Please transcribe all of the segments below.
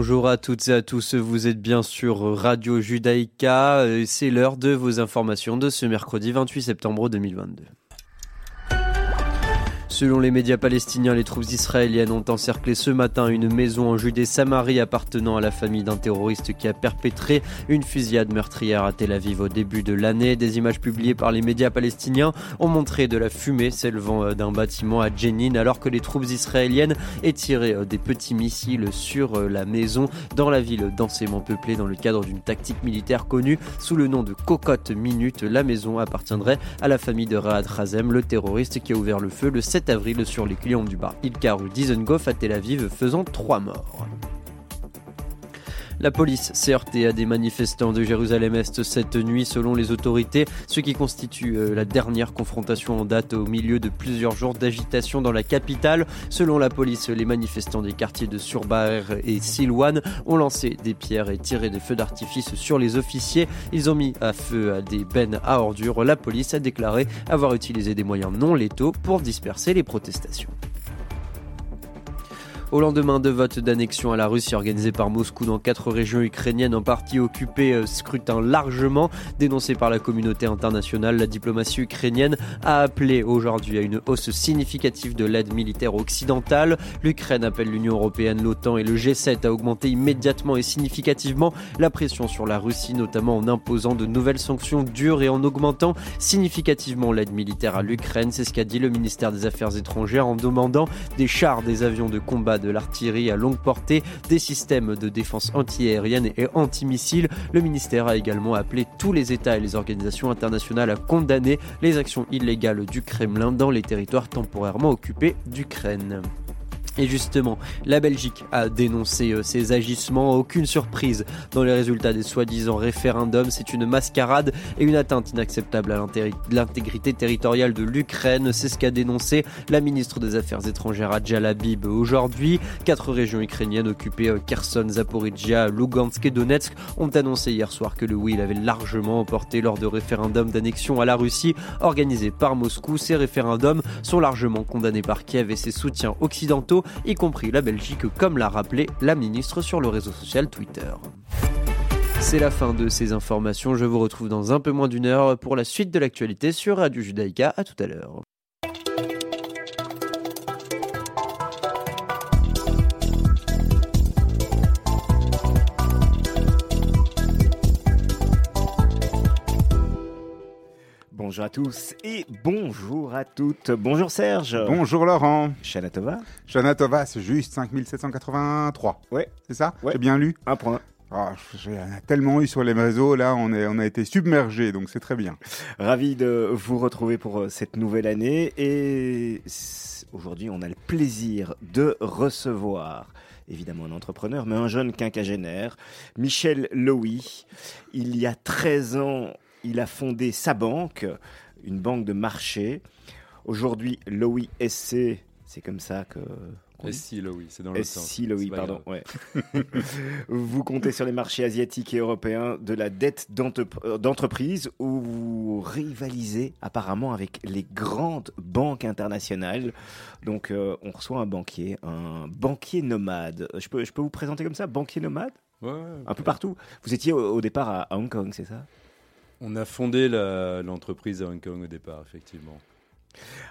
Bonjour à toutes et à tous, vous êtes bien sur Radio Judaïka, c'est l'heure de vos informations de ce mercredi 28 septembre 2022. Selon les médias palestiniens, les troupes israéliennes ont encerclé ce matin une maison en Judée-Samarie appartenant à la famille d'un terroriste qui a perpétré une fusillade meurtrière à Tel Aviv au début de l'année. Des images publiées par les médias palestiniens ont montré de la fumée s'élevant euh, d'un bâtiment à Jenin alors que les troupes israéliennes aient tiré euh, des petits missiles sur euh, la maison dans la ville densément peuplée dans le cadre d'une tactique militaire connue sous le nom de Cocotte Minute. La maison appartiendrait à la famille de Raad Razem, le terroriste qui a ouvert le feu le 7 avril sur les clients du bar Ilka rue Dizengoff à Tel Aviv, faisant trois morts. La police s'est heurtée à des manifestants de Jérusalem-Est cette nuit selon les autorités, ce qui constitue euh, la dernière confrontation en date au milieu de plusieurs jours d'agitation dans la capitale. Selon la police, les manifestants des quartiers de Surbaer et Silwan ont lancé des pierres et tiré des feux d'artifice sur les officiers. Ils ont mis à feu à des bennes à ordures. La police a déclaré avoir utilisé des moyens non létaux pour disperser les protestations. Au lendemain de vote d'annexion à la Russie organisé par Moscou dans quatre régions ukrainiennes en partie occupées, euh, scrutin largement dénoncé par la communauté internationale, la diplomatie ukrainienne a appelé aujourd'hui à une hausse significative de l'aide militaire occidentale. L'Ukraine appelle l'Union européenne, l'OTAN et le G7 à augmenter immédiatement et significativement la pression sur la Russie, notamment en imposant de nouvelles sanctions dures et en augmentant significativement l'aide militaire à l'Ukraine. C'est ce qu'a dit le ministère des Affaires étrangères en demandant des chars, des avions de combat de l'artillerie à longue portée, des systèmes de défense antiaérienne et antimissiles. Le ministère a également appelé tous les États et les organisations internationales à condamner les actions illégales du Kremlin dans les territoires temporairement occupés d'Ukraine. Et justement, la Belgique a dénoncé euh, ces agissements. Aucune surprise dans les résultats des soi-disant référendums. C'est une mascarade et une atteinte inacceptable à l'intégrité territoriale de l'Ukraine. C'est ce qu'a dénoncé la ministre des Affaires étrangères Adjal Habib aujourd'hui. Quatre régions ukrainiennes occupées, euh, Kherson, Zaporizhia, Lugansk et Donetsk, ont annoncé hier soir que le oui l'avait largement emporté lors de référendums d'annexion à la Russie organisés par Moscou. Ces référendums sont largement condamnés par Kiev et ses soutiens occidentaux y compris la Belgique, comme l'a rappelé la ministre sur le réseau social Twitter. C'est la fin de ces informations. Je vous retrouve dans un peu moins d'une heure pour la suite de l'actualité sur Radio Judaïka. À tout à l'heure. Bonjour à tous et bonjour à toutes. Bonjour Serge. Bonjour Laurent. Shanatova. Shanatova, c'est juste 5783. Ouais. C'est ça? Ouais. J'ai bien lu? Un point. Ai tellement eu sur les réseaux, là, on, est, on a été submergés, donc c'est très bien. Ravi de vous retrouver pour euh, cette nouvelle année et aujourd'hui on a le plaisir de recevoir évidemment un entrepreneur mais un jeune quinquagénaire, Michel Lowy. Il y a 13 ans, il a fondé sa banque, une banque de marché. Aujourd'hui, Lowy SC, c'est comme ça que SC Lowy, c'est dans le sens. SC Lowy, pardon. Ouais. vous comptez sur les marchés asiatiques et européens de la dette d'entrep- d'entreprise où vous rivalisez apparemment avec les grandes banques internationales. Donc euh, on reçoit un banquier, un banquier nomade. Je peux, je peux vous présenter comme ça, banquier nomade? Ouais, ouais. Un peu partout. Vous étiez au, au départ à, à Hong Kong, c'est ça? On a fondé l'entreprise à Hong Kong au départ, effectivement.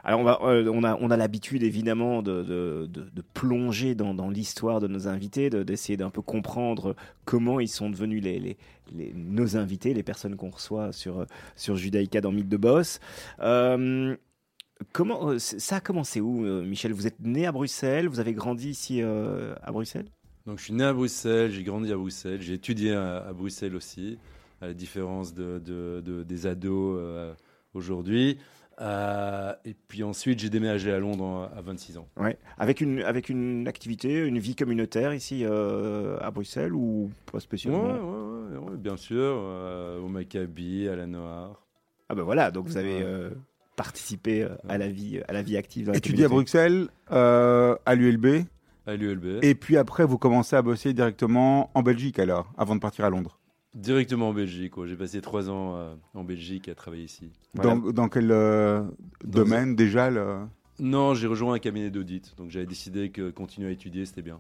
Alors on, va, euh, on a, on a l'habitude évidemment de, de, de- de plonger dans, dans l'histoire de nos invités, de- d'essayer d'un peu comprendre comment ils sont devenus les, les- les- nos invités, les personnes qu'on reçoit sur, sur Judaïka dans Mythe de Boss. Euh, comment, euh, ça a commencé où, Michel? Vous êtes né à Bruxelles, vous avez grandi ici euh, à Bruxelles? Donc je suis né à Bruxelles, j'ai grandi à Bruxelles, j'ai étudié à, à Bruxelles aussi, à la différence de, de- de- des ados euh, aujourd'hui. Euh, et puis ensuite, j'ai déménagé à Londres à 26 ans. ouais. avec, une, avec une activité, une vie communautaire ici euh, à Bruxelles ou pas spécialement? Ouais, ouais, ouais, bien sûr, euh, au Maccabi, à la Noire. Ah ben voilà, donc vous avez euh, participé à la vie, à la vie active. Dans la Étudié à. Bruxelles, euh, à l'ULB, à l'ULB. et puis après, vous commencez à bosser directement en Belgique alors, avant de partir à Londres. Directement en Belgique. J'ai passé trois ans euh, en Belgique à travailler ici. Voilà. Dans, dans quel euh, domaine déjà le... Non, j'ai rejoint un cabinet d'audit, donc j'avais décidé que continuer à étudier, c'était bien.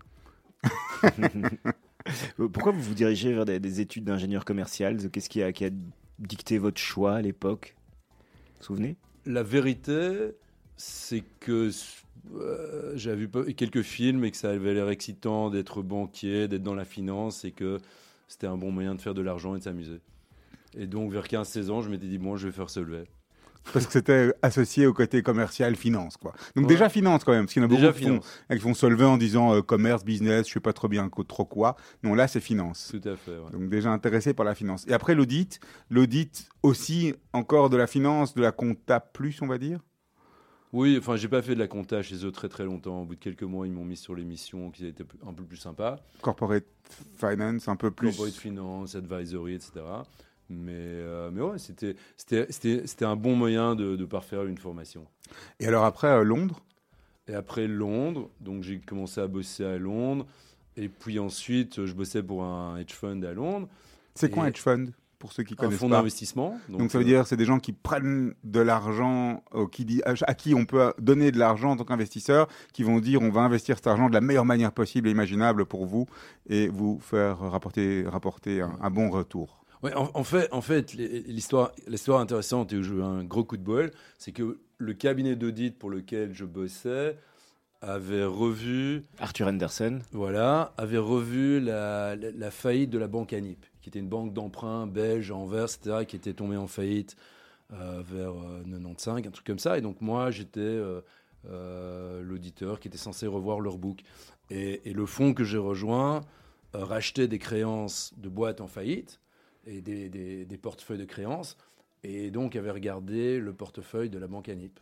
Pourquoi vous vous dirigez vers des, des études d'ingénieur commercial? Qu'est-ce qui a, qui a dicté votre choix à l'époque? Vous vous souvenez? La vérité, c'est que euh, j'avais vu quelques films et que ça avait l'air excitant d'être banquier, d'être dans la finance et que c'était un bon moyen de faire de l'argent et de s'amuser. Et donc, vers 15-16 ans, je m'étais dit, bon, je vais faire ce lever. Parce que c'était associé au côté commercial, finance, quoi. Donc Ouais. déjà finance quand même, parce qu'il y en a Déjà beaucoup qui font, qui vont se lever en disant euh, commerce, business, je sais pas trop bien trop quoi. Non, là c'est finance. tout à fait. ouais. Donc déjà intéressé par la finance. Et après l'audit, l'audit aussi encore de la finance, de la compta plus, on va dire? Oui, enfin, j'ai pas fait de la compta chez eux très très longtemps. Au bout de quelques mois, ils m'ont mis sur les missions qui étaient un peu plus sympas. Corporate finance, un peu plus. Corporate finance, advisory, etc. Mais, euh, mais ouais, c'était, un bon moyen de, de parfaire une formation. Et alors après euh, Londres, Et après Londres, donc j'ai commencé à bosser à Londres. Et puis ensuite, je bossais pour un hedge fund à Londres, c'est quoi un hedge fund? Pour ceux qui un connaissent fonds pas d'investissement. Donc, ça veut euh, dire c'est des gens qui prennent de l'argent, euh, qui dit, à, à qui on peut donner de l'argent en tant qu'investisseur, qui vont dire on va investir cet argent de la meilleure manière possible et imaginable pour vous et vous faire rapporter, rapporter un, un bon retour. Ouais, en, en fait, en fait, l'histoire, l'histoire intéressante et où j'ai eu un gros coup de bol, c'est que le cabinet d'audit pour lequel je bossais avait revu, Arthur Anderson. voilà, avait revu la, la- la faillite de la banque Anip, qui était une banque d'emprunt belge à Anvers, etc., qui était tombée en faillite euh, vers euh, 95, un truc comme ça. Et donc moi, j'étais euh, euh, l'auditeur qui était censé revoir leur book. Et, et le fonds que j'ai rejoint euh, rachetait des créances de boîtes en faillite et des, des- des portefeuilles de créances. Et donc avait regardé le portefeuille de la banque Anip.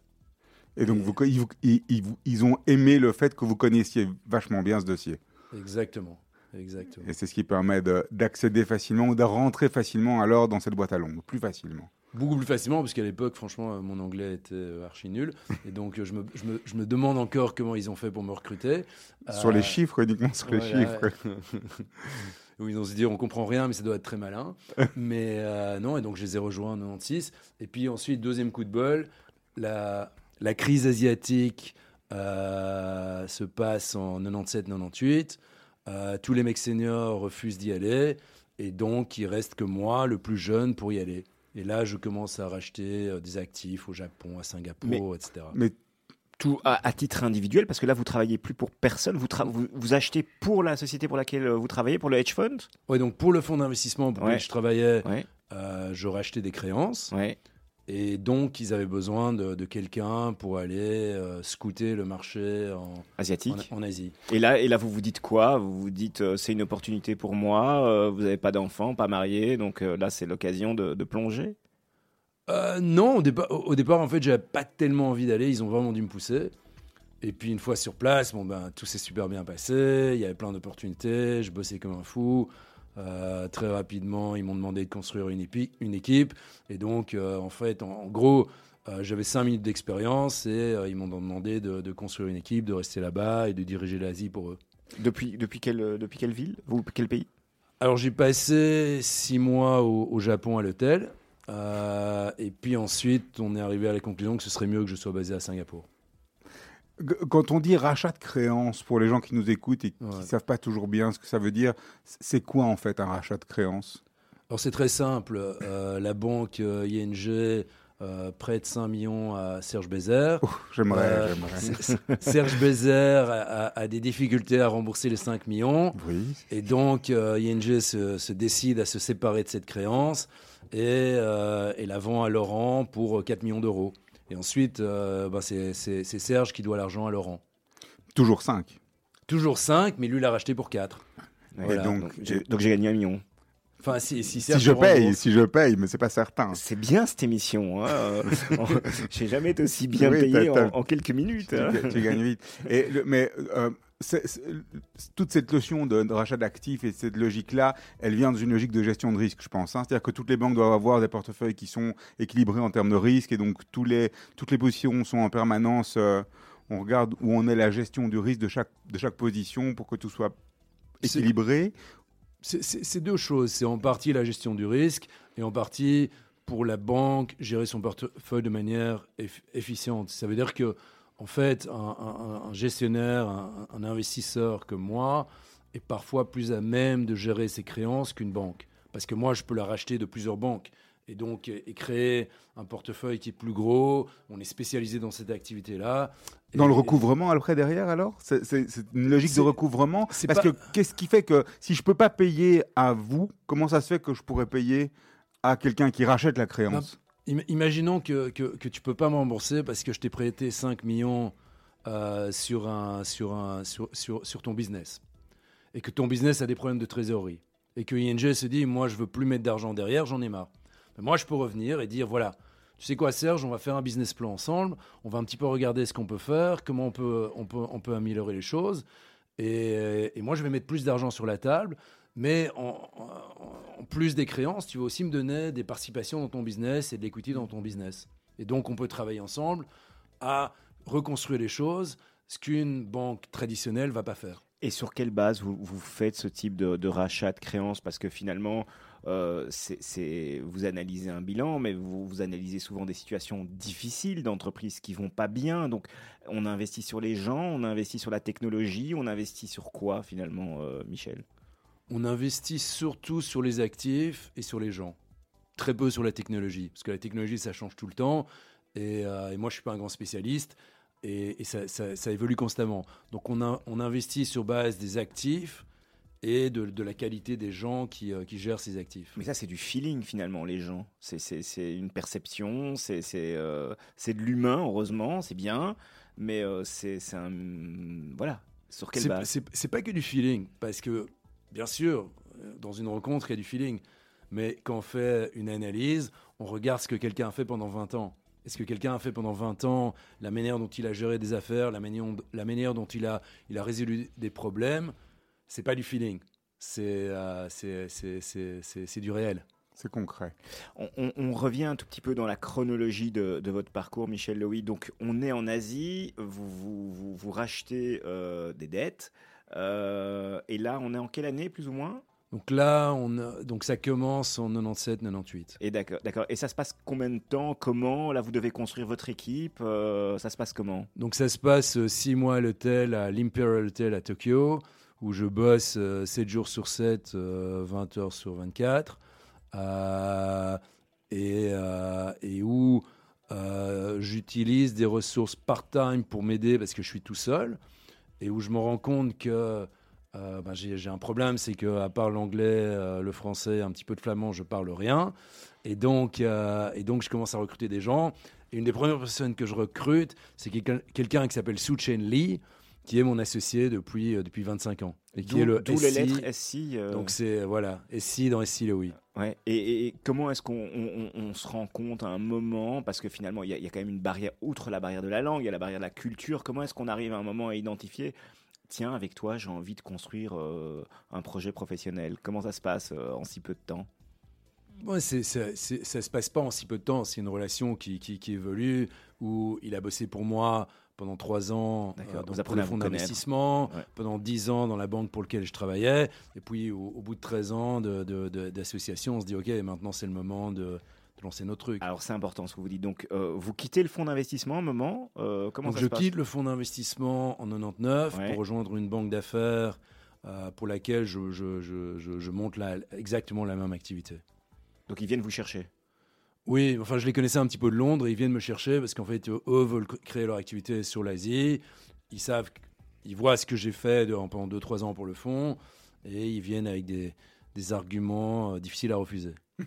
Et donc vous, ils ont aimé le fait que vous connaissiez vachement bien ce dossier. Exactement. Exactement. Et c'est ce qui permet de- d'accéder facilement ou de rentrer facilement alors dans cette boîte à Londres, plus facilement. Beaucoup plus facilement, parce qu'à l'époque, franchement, euh, mon anglais était euh, archi nul. Et donc, euh, je me, je, me, je me demande encore comment ils ont fait pour me recruter. Sur les chiffres, uniquement sur les chiffres. Où ils ont se dit, on comprend rien, mais ça doit être très malin. mais euh, non, et donc je les ai rejoints en 96. Et puis ensuite, deuxième coup de bol, la, la crise asiatique euh, se passe en 97-98. Euh, tous les mecs seniors refusent d'y aller. Et donc, il reste que moi, le plus jeune, pour y aller. Et là, je commence à racheter euh, des actifs au Japon, à Singapour, etc. Mais Tout à, à titre individuel, parce que là, vous travaillez plus pour personne. Vous, tra- vous, vous achetez pour la société pour laquelle euh, vous travaillez, pour le hedge fund? Ouais, donc pour le fonds d'investissement pour Ouais. lequel je travaillais, Ouais. euh, je rachetais des créances. Ouais. Et donc, ils avaient besoin de, de quelqu'un pour aller euh, scouter le marché en, Asiatique. en, en Asie. Et là, et là, vous vous dites quoi? Vous vous dites, euh, c'est une opportunité pour moi. euh, vous n'avez pas d'enfant, pas marié, donc là, c'est l'occasion de, de plonger? Non, au départ, au au départ, en fait, j'avais pas tellement envie d'aller. Ils ont vraiment dû me pousser. Et puis, une fois sur place, bon, ben, tout s'est super bien passé. Il y avait plein d'opportunités. Je bossais comme un fou. Euh, très rapidement, ils m'ont demandé de construire une, équipe. Et donc, euh, en fait, en, en gros, euh, j'avais cinq minutes d'expérience et ils m'ont demandé de, de construire une équipe, de rester là-bas et de diriger l'Asie pour eux. Depuis, depuis, quelle, depuis quelle ville? Vous, quel pays? Alors j'ai passé six mois au, au Japon à l'hôtel. Et puis ensuite, on est arrivé à la conclusion que ce serait mieux que je sois basé à Singapour. Quand on dit rachat de créances, pour les gens qui nous écoutent et qui ne Ouais. savent pas toujours bien ce que ça veut dire, c'est quoi en fait un rachat de créances? Alors c'est très simple. Euh, la banque euh, ING euh, prête 5 millions à Serge Bézère. J'aimerais, Euh, Serge Bézère a, a- a des difficultés à rembourser les 5 millions. Oui. Et donc, euh, ING se, se décide à se séparer de cette créance et, et la vend à Laurent pour 4 millions d'euros. Et ensuite, euh, bah, c'est Serge qui doit l'argent à Laurent. Toujours 5. Toujours 5, mais lui l'a racheté pour 4. Ouais, Voilà. donc, Donc, j'ai gagné un million. Enfin, si, si, Si je paye, rembourse- si je paye, mais c'est pas certain. C'est bien cette émission. Hein j'ai jamais été aussi bien Oui, payé en, quelques minutes. tu, hein. tu gagnes vite. Et le- mais euh, toute cette notion de, de rachat d'actifs et cette logique-là, elle vient d'une logique de gestion de risque, je pense. hein. C'est-à-dire que toutes les banques doivent avoir des portefeuilles qui sont équilibrés en termes de risque et donc tous les, toutes les positions sont en permanence. euh, on regarde où on est la gestion du risque de chaque, de chaque position pour que tout soit équilibré. C'est- deux choses. C'est en partie la gestion du risque et en partie pour la banque gérer son portefeuille de manière eff- efficiente. Ça veut dire que en fait, un, un- un gestionnaire, un, un investisseur comme moi, est parfois plus à même de gérer ses créances qu'une banque. Parce que moi, je peux la racheter de plusieurs banques. Et donc, et créer un portefeuille qui est plus gros. On est spécialisé dans cette activité-là. Dans Et- le recouvrement après derrière alors? C'est c'est- c'est une logique de recouvrement? Parce pas- que qu'est-ce qui fait que si je peux pas payer à vous, comment ça se fait que je pourrais payer à quelqu'un qui rachète la créance? Imaginons que, que, que tu peux pas me rembourser parce que je t'ai prêté 5 millions euh, sur, un, sur, un, sur, sur, sur ton business. Et que ton business a des problèmes de trésorerie. Et que ING se dit, moi, je veux plus mettre d'argent derrière, j'en ai marre. Mais moi, je peux revenir et dire, voilà, tu sais quoi, Serge, on va faire un business plan ensemble. On va un petit peu regarder ce qu'on peut faire, comment on peut, on peut, on peut améliorer les choses. Et, et moi, je vais mettre plus d'argent sur la table. Mais en, plus des créances, tu vas aussi me donner des participations dans ton business et de l'equity dans ton business. Et donc, on peut travailler ensemble à reconstruire les choses, ce qu'une banque traditionnelle va pas faire. Et sur quelle base vous, faites ce type de, rachat de créances? Parce que finalement, euh, vous analysez un bilan, mais vous, vous analysez souvent des situations difficiles d'entreprises qui vont pas bien. Donc, on investit sur les gens, on investit sur la technologie, on investit sur quoi finalement, euh, Michel? On investit surtout sur les actifs et sur les gens. Très peu sur la technologie, parce que la technologie, ça change tout le temps. Et, euh, et moi, je suis pas un grand spécialiste. Et, et ça, ça- ça évolue constamment. Donc, on, a- on investit sur base des actifs et de, de la qualité des gens qui, euh, qui gèrent ces actifs. Mais ça, c'est du feeling finalement, les gens. C'est- une perception, c'est euh, c'est de l'humain, heureusement, c'est bien. Mais c'est un. Voilà. Sur quelle base? c'est pas que du feeling, parce que, bien sûr, dans une rencontre, il y a du feeling. Mais quand on fait une analyse, on regarde ce que quelqu'un a fait pendant 20 ans. Est-ce que quelqu'un a fait pendant 20 ans la manière dont il a géré des affaires, la manière, la manière dont il a, il a résolu des problèmes? C'est pas du feeling. C'est euh, c'est- c'est- c'est- c'est- c'est du réel. C'est concret. On, on- on revient un tout petit peu dans la chronologie de, de votre parcours, Michel Lowy. Donc, on est en Asie, vous, vous, vous, vous rachetez euh, des dettes. Euh, et là, on est en quelle année, plus ou moins? Donc là, on a- donc ça commence en 97-98. Et d'accord, d'accord. Et ça se passe combien de temps? Comment? Là, vous devez construire votre équipe. euh, ça se passe comment? Donc ça se passe euh, six mois à l'hôtel, à l'Imperial Hotel à Tokyo, où je bosse euh, 7 jours sur 7, euh, 20 heures sur 24, euh, et, et où j'utilise des ressources part-time pour m'aider parce que je suis tout seul, et où je me rends compte que euh, ben, j'ai un problème, c'est que à part l'anglais, euh, le français, un petit peu de flamand, je parle rien. Et donc, euh, et donc, je commence à recruter des gens. Et une des premières personnes que je recrute, c'est quelqu'un qui s'appelle Su Chen Lee, qui est mon associé depuis, euh, depuis 25 ans. Et qui est le d'où les lettres SI. euh, Donc, c'est, voilà, SI dans SI, le oui. Ouais. Et, et- et comment est-ce qu'on on- on- on se rend compte à un moment, parce que finalement, il y, a- il y a quand même une barrière, outre la barrière de la langue, il y a la barrière de la culture, comment est-ce qu'on arrive à un moment à identifier, tiens, avec toi, j'ai envie de construire euh, un projet professionnel? Comment ça se passe euh, en si peu de temps? Ouais, ça se passe pas en si peu de temps. C'est une relation qui, qui, qui évolue, où il a bossé pour moi pendant trois ans D'accord, euh, le à fonds d'investissement, Ouais. pendant dix ans dans la banque pour laquelle je travaillais, et puis au, au bout de 13 ans d'association, on se dit, OK, maintenant c'est le moment de, de lancer notre truc. Alors c'est important ce que vous dites. Donc euh, vous quittez le fonds d'investissement un moment euh, Comment Donc ça je se passe? quitte le fonds d'investissement en 99 Ouais. pour rejoindre une banque d'affaires euh, pour laquelle je, je- je- je- je monte la- exactement la même activité. Donc ils viennent vous chercher? Oui, enfin je les connaissais un petit peu de Londres et ils viennent me chercher parce qu'en fait eux veulent créer leur activité sur l'Asie. Ils savent, ils voient ce que j'ai fait de- pendant 2-3 ans pour le fonds et ils viennent avec des, des arguments euh, difficiles à refuser.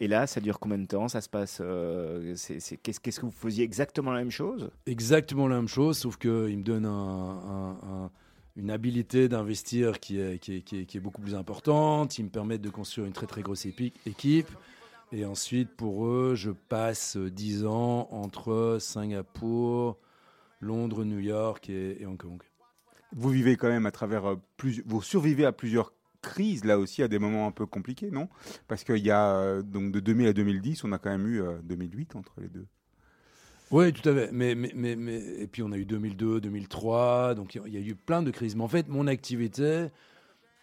Et là, ça dure combien de temps? Ça se passe euh, Qu'est-ce qu'est-ce que vous faisiez exactement la même chose? Exactement la même chose, sauf qu'ils me donnent un- un- un- une habilité d'investir qui est, qui, est, qui, est, qui est beaucoup plus importante. Ils me permettent de construire une très très grosse équipe. Et ensuite, pour eux, je passe 10 ans entre Singapour, Londres, New York et, et Hong Kong. Vous vivez quand même à travers euh, plus, vous survivez à plusieurs crises là aussi à des moments un peu compliqués, non? Parce qu'il y a euh, donc de 2000 à 2010, on a quand même eu euh, 2008 entre les deux. Oui, tout à fait. Mais, mais, mais, mais- et puis on a eu 2002, 2003, donc il y a- il y a eu plein de crises. Mais en fait, mon activité,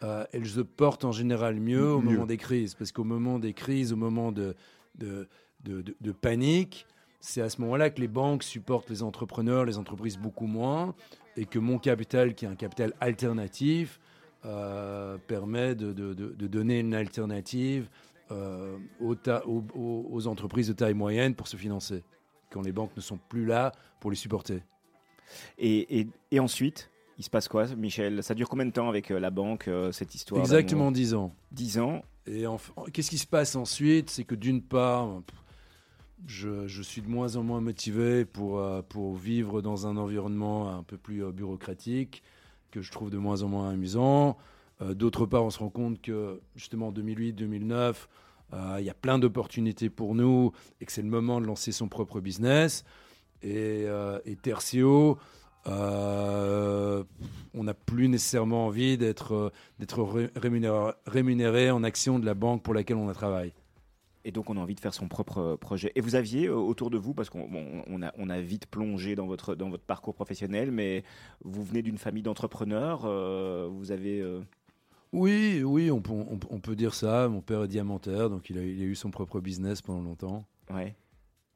euh, elle se porte en général mieux au Mieux. moment des crises. Parce qu'au moment des crises, au moment de, de, de, de- de panique, c'est à ce moment-là que les banques supportent les entrepreneurs, les entreprises beaucoup moins, et que mon capital, qui est un capital alternatif, euh, permet de, de- de- de donner une alternative euh, aux, ta- aux- aux- aux entreprises de taille moyenne pour se financer, quand les banques ne sont plus là pour les supporter. Et, et, et ensuite, il se passe quoi, Michel? Ça dure combien de temps avec euh, la banque, euh, cette histoire Exactement d'amour 10 ans. 10 ans? Et qu'est-ce qui se passe ensuite? C'est que d'une part, je, je suis de moins en moins motivé pour, euh, pour vivre dans un environnement un peu plus bureaucratique, que je trouve de moins en moins amusant. D'autre part, on se rend compte que justement en 2008-2009, euh, il y a plein d'opportunités pour nous et que c'est le moment de lancer son propre business. Et, euh, et tertio, euh, on n'a plus nécessairement envie d'être euh, rémunéré, rémunéré en action de la banque pour laquelle on a travaillé. Et donc, on a envie de faire son propre euh, projet. Et vous aviez euh, autour de vous, parce qu'on bon, on a, on a vite plongé dans votre, dans votre parcours professionnel, mais vous venez d'une famille d'entrepreneurs. euh, vous avez. euh, Oui, oui, on, peut- on, on peut dire ça. Mon père est diamantaire, donc il a, il a eu son propre business pendant longtemps. ouais.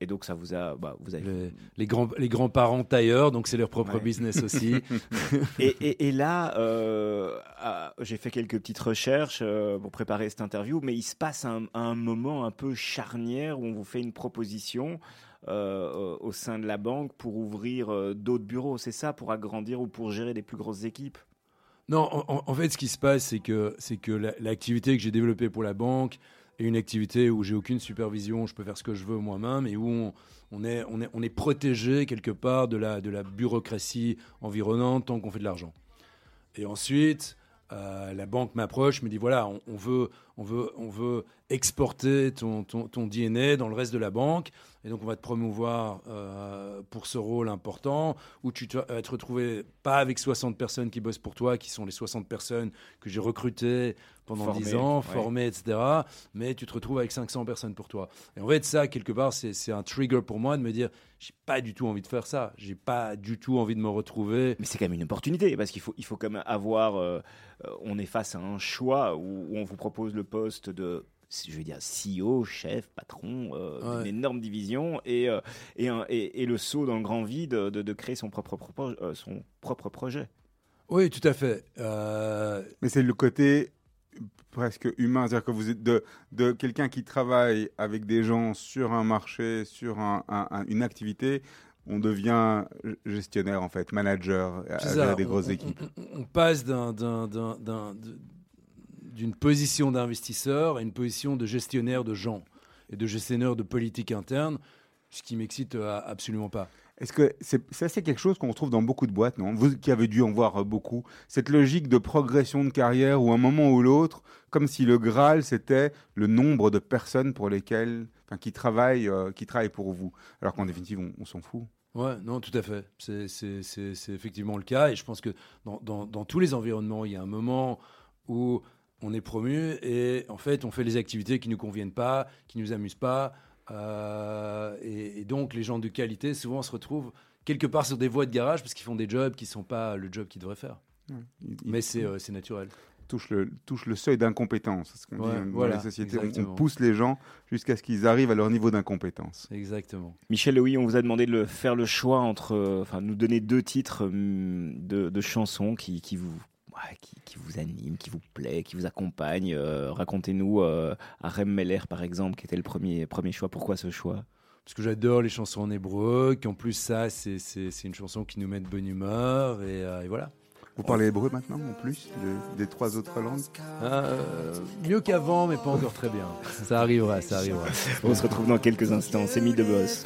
Et donc, ça vous a. Bah, vous avez... Les, les grands, les grands-parents tailleurs, donc c'est leur propre Ouais. business aussi. Et, et- et là, euh, ah, j'ai fait quelques petites recherches euh, pour préparer cette interview, mais il se passe un, un moment un peu charnière où on vous fait une proposition euh, au sein de la banque pour ouvrir d'autres bureaux, c'est ça, pour agrandir ou pour gérer des plus grosses équipes? Non, en, en- fait, ce qui se passe, c'est que, c'est que la- l'activité que j'ai développée pour la banque est une activité où j'ai aucune supervision, je peux faire ce que je veux moi-même et où on, est, protégé quelque part de la, bureaucratie environnante tant qu'on fait de l'argent. Et ensuite, euh, la banque m'approche, me dit voilà, on veut exporter ton, ton, ton DNA dans le reste de la banque. Et donc, on va te promouvoir euh, pour ce rôle important où tu te- vas te retrouver pas avec 60 personnes qui bossent pour toi, qui sont les 60 personnes que j'ai recrutées pendant Formées, 10 ans, ouais. formées, etc. Mais tu te retrouves avec 500 personnes pour toi. Et en fait, ça, quelque part, c'est un trigger pour moi de me dire j'ai pas du tout envie de faire ça. J'ai pas du tout envie de me retrouver. Mais c'est quand même une opportunité, parce qu'il faut, il faut quand même avoir. euh, euh, on est face à un choix où, où on vous propose le poste de. Je vais dire CEO, chef, patron euh, Ouais. d'une énorme division et, euh, et, un- et- et le saut dans le grand vide de, de créer son propre, pro- euh, son propre projet. Oui, tout à fait. Euh, Mais c'est le côté presque humain, c'est-à-dire que vous êtes de, de quelqu'un qui travaille avec des gens sur un marché, sur un- un- un- une activité, on devient gestionnaire en fait, manager, à des on- grosses on- équipes. On, on passe d'un- d'un- d'un- d'un- de- d'une position d'investisseur à une position de gestionnaire de gens et de gestionnaire de politique interne, ce qui m'excite euh, absolument pas. Est-ce que c'est ça c'est quelque chose qu'on retrouve dans beaucoup de boîtes, non? Vous qui avez dû en voir euh, beaucoup, cette logique de progression de carrière où un moment ou l'autre, comme si le Graal c'était le nombre de personnes pour lesquelles, enfin, qui travaillent, euh, qui travaillent pour vous, alors qu'en définitive on, on s'en fout. Ouais, non, tout à fait. C'est- C'est c'est- c'est effectivement le cas. Et je pense que dans, dans- dans tous les environnements, il y a un moment où on est promu et en fait, on fait les activités qui ne nous conviennent pas, qui ne nous amusent pas. Euh, et, et donc, les gens de qualité, souvent, se retrouvent quelque part sur des voies de garage parce qu'ils font des jobs qui ne sont pas le job qu'ils devraient faire. Il Mais c'est euh, c'est naturel. touche le, touche le seuil d'incompétence. C'est ce qu'on Ouais, dit dans voilà, les sociétés. On- pousse les gens jusqu'à ce qu'ils arrivent à leur niveau d'incompétence. Exactement. Michel Louis, on vous a demandé de le- faire le choix entre, euh, enfin, nous donner deux titres hum, de, de chansons qui, qui vous, qui, qui vous animent, qui vous plaît, qui vous accompagnent. Euh, Racontez-nous euh, Arem Meller, par exemple, qui était le premier, premier choix. Pourquoi ce choix? Parce que j'adore les chansons en hébreu, qu'en plus, ça, c'est une chanson qui nous met de bonne humeur. Et, euh, et voilà. Vous parlez hébreu maintenant, en plus de- des trois autres langues? Euh, mieux qu'avant, mais pas encore très bien. Ça arrivera, ça arrivera. On se retrouve dans quelques instants. C'est Mythe de Boss.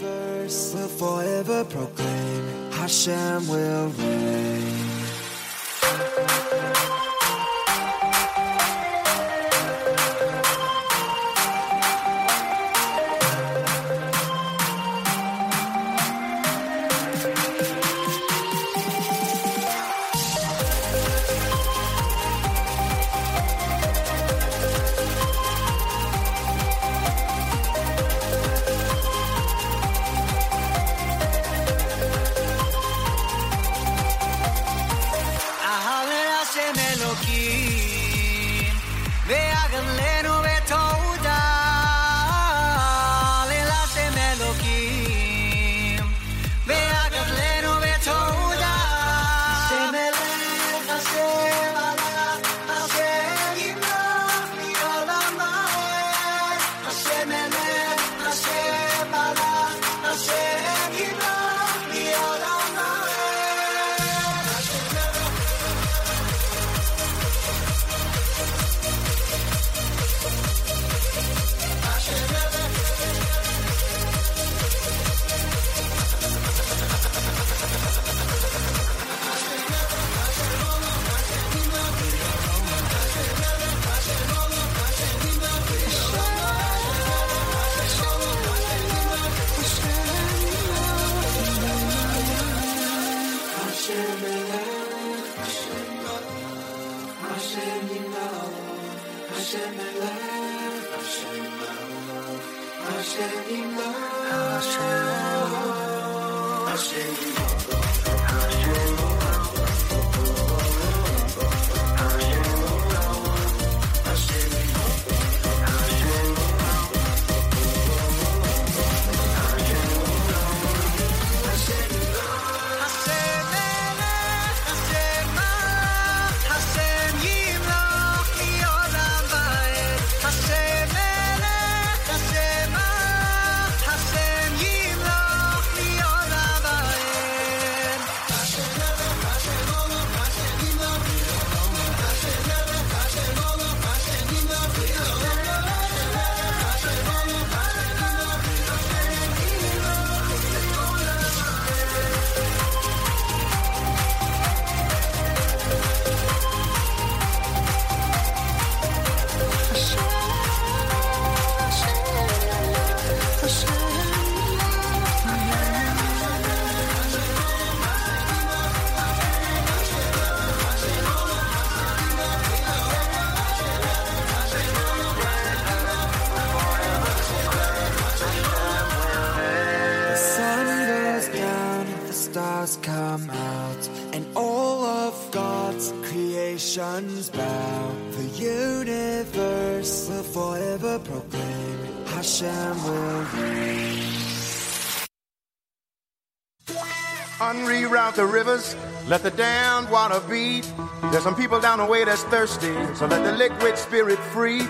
Unreroute the rivers, let the damned water beat. There's some people down the way that's thirsty, so let the liquid spirit free.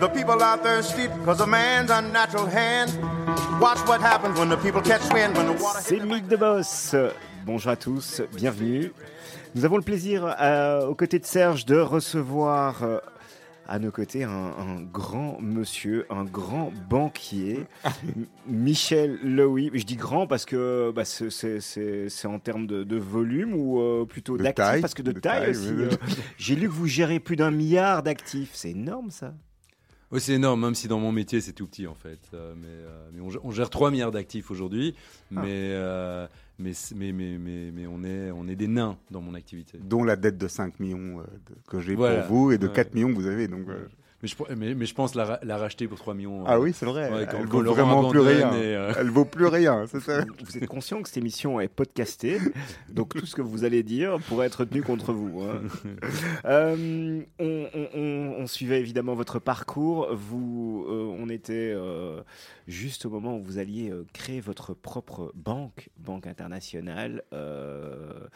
The people are thirsty because of man's unnatural hand. Watch what happens when the people catch wind, when the water C'est Mythe de Boss. Bonjour à tous, bienvenue. Nous avons le plaisir, euh, aux côtés de Serge, de recevoir euh, à nos côtés un, un grand monsieur, un grand banquier, Michel Lowy. Je dis grand parce que bah, c'est- en termes de, de volume ou euh, plutôt De d'actifs? taille, Parce que de, de taille, taille, aussi. oui, oui. euh, J'ai lu que vous gérez plus d'un milliard d'actifs. C'est énorme ça. Oui, c'est énorme, même si dans mon métier c'est tout petit en fait. Euh, mais euh, mais on, gère- on gère 3 milliards d'actifs aujourd'hui, mais, euh, mais, c'est- mais, mais, mais, on, est, on est des nains dans mon activité. Dont la dette de 5 millions de- que j'ai Voilà. pour vous et de Ouais. 4 millions que vous avez. Donc, Mais je, mais, mais je pense la, ra- la racheter pour 3 millions. Ah euh, oui, c'est vrai. Ouais, quand- elle vaut vraiment plus rien. euh, Elle vaut plus rien, c'est ça. Vous êtes conscient que cette émission est podcastée, donc tout ce que vous allez dire pourrait être tenu contre vous. hein. Euh, on, on- on- on suivait évidemment votre parcours. Vous, euh, on était euh, juste au moment où vous alliez euh, créer votre propre banque, banque internationale. Euh,